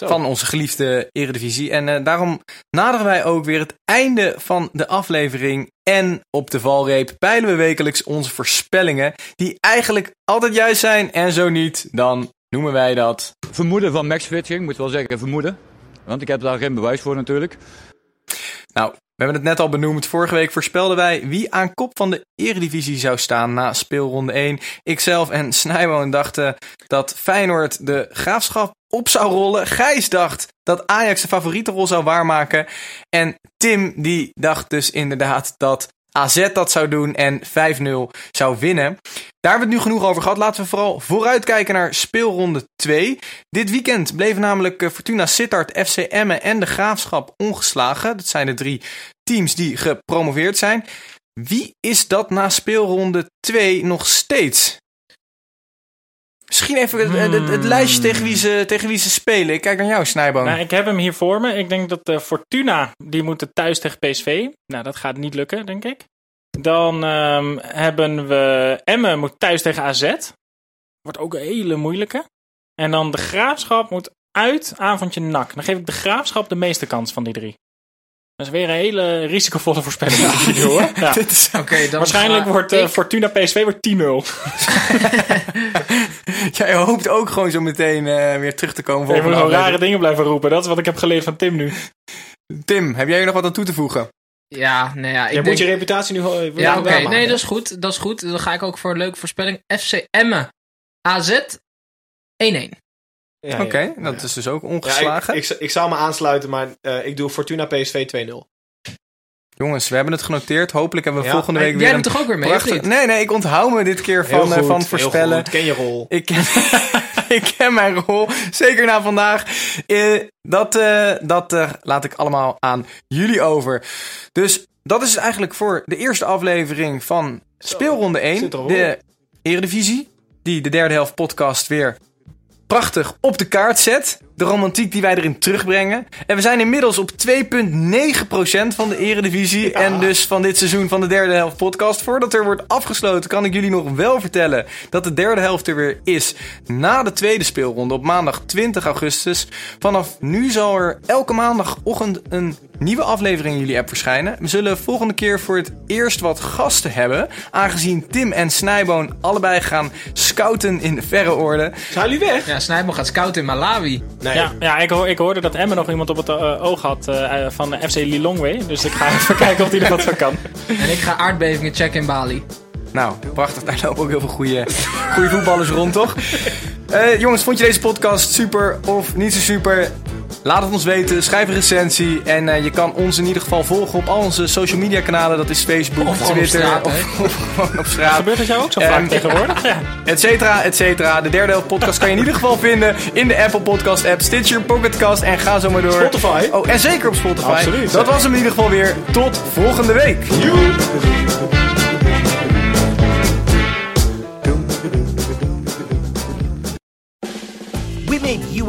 Zo. van onze geliefde Eredivisie. En eh, daarom naderen wij ook weer het einde van de aflevering. En op de valreep peilen we wekelijks onze voorspellingen, die eigenlijk altijd juist zijn. En zo niet, dan noemen wij dat. Vermoeden van Max Fitching, moet wel zeggen vermoeden. Want ik heb daar geen bewijs voor natuurlijk. Nou, we hebben het net al benoemd. Vorige week voorspelden wij wie aan kop van de Eredivisie zou staan na speelronde 1. Ikzelf en Snijboon dachten dat Feyenoord de graafschap op zou rollen. Gijs dacht dat Ajax de favoriete rol zou waarmaken. En Tim die dacht dus inderdaad dat AZ dat zou doen en 5-0 zou winnen. Daar hebben we het nu genoeg over gehad. Laten we vooral vooruitkijken naar speelronde 2. Dit weekend bleven namelijk eh, Fortuna Sittard, FC Emmen en de Graafschap ongeslagen. Dat zijn de drie teams die gepromoveerd zijn. Wie is dat na speelronde 2 nog steeds? Misschien even het, het- het, het lijstje tegen wie, ze, tegen wie ze spelen. Ik kijk naar jou, Snijboom. Nou, ik heb hem hier voor me. Ik denk dat eh, Fortuna, die moeten thuis tegen PSV. Nou, dat gaat niet lukken, denk ik. Dan ehm, hebben we Emmen moet thuis tegen AZ. Wordt ook een hele moeilijke. En dan de Graafschap moet uit avondje NAC. Dan geef ik de Graafschap de meeste kans van die drie. Dat is weer een hele risicovolle voorspelling. doe, hoor. Ja. Is- dan Waarschijnlijk ga wordt eh, ik- Fortuna PSV wordt 10-0. Jij hoopt ook gewoon zo meteen eh, weer terug te komen. Ik moet gewoon rare dingen blijven roepen. Dat is wat ik heb geleerd van Tim nu. Tim, heb jij nog wat aan toe te voegen? Ja, nou ja. Ik Je denk... moet je reputatie nu... ho- Ja, oké. Nee, dat is goed. Dat is goed. Dan ga ik ook voor een leuke voorspelling. FC Emmen. AZ 1-1. Ja, ja. Oké, dat is dus ook Ja, ongeslagen. ik, ik, ik zou me aansluiten, maar eh, ik doe Fortuna PSV 2-0. Jongens, we hebben het genoteerd. Hopelijk hebben we volgende week Jij weer doet een toch ook weer mee, prachtig... Nee, nee, ik onthoud me dit keer van, eh, van voorspellen. goed. Ken je rol. Ik ken, ik ken mijn rol, zeker na vandaag. Eh, dat dat laat ik allemaal aan jullie over. Dus dat is het eigenlijk voor de eerste aflevering van Speelronde 1. zit erop. De Eredivisie, die de derde helft podcast weer prachtig op de kaart zet. De romantiek die wij erin terugbrengen. En we zijn inmiddels op 2,9% van de eredivisie. En dus van dit seizoen van de derde helft podcast. Voordat er wordt afgesloten kan ik jullie nog wel vertellen dat de derde helft er weer is. Na de tweede speelronde op maandag 20 augustus. Vanaf nu zal er elke maandagochtend een nieuwe aflevering in jullie app verschijnen. We zullen volgende keer voor het eerst wat gasten hebben. Aangezien Tim en Snijboon allebei gaan scouten in de verre orde. Zijn jullie weg? Ja, Snijboon gaat scouten in Malawi. Nee. Ja, ja ik, hoor, ik hoorde dat Emmen nog iemand op het eh, oog had eh, van FC Lilongwe. Dus ik ga even kijken of hij er wat van kan. En ik ga aardbevingen checken in Bali. Nou, prachtig. Daar lopen ook heel veel goede, goede voetballers rond, toch? Eh, jongens, vond je deze podcast super of niet zo super? Laat het ons weten. Schrijf een recensie. En eh, je kan ons in ieder geval volgen op al onze social media kanalen. Dat is Facebook, Of gewoon op Twitter straat, of, of gewoon op straat. Gebeurt dat jou ook zo vaak Ehm, tegenwoordig? Ja. Et cetera, et cetera. De derde helft podcast kan je in ieder geval vinden in de Apple Podcast app, Stitcher, Pocketcast en ga zo maar door. Spotify. Oh, en zeker op Spotify. Absoluut. Dat was hem in ieder geval weer. Tot volgende week. We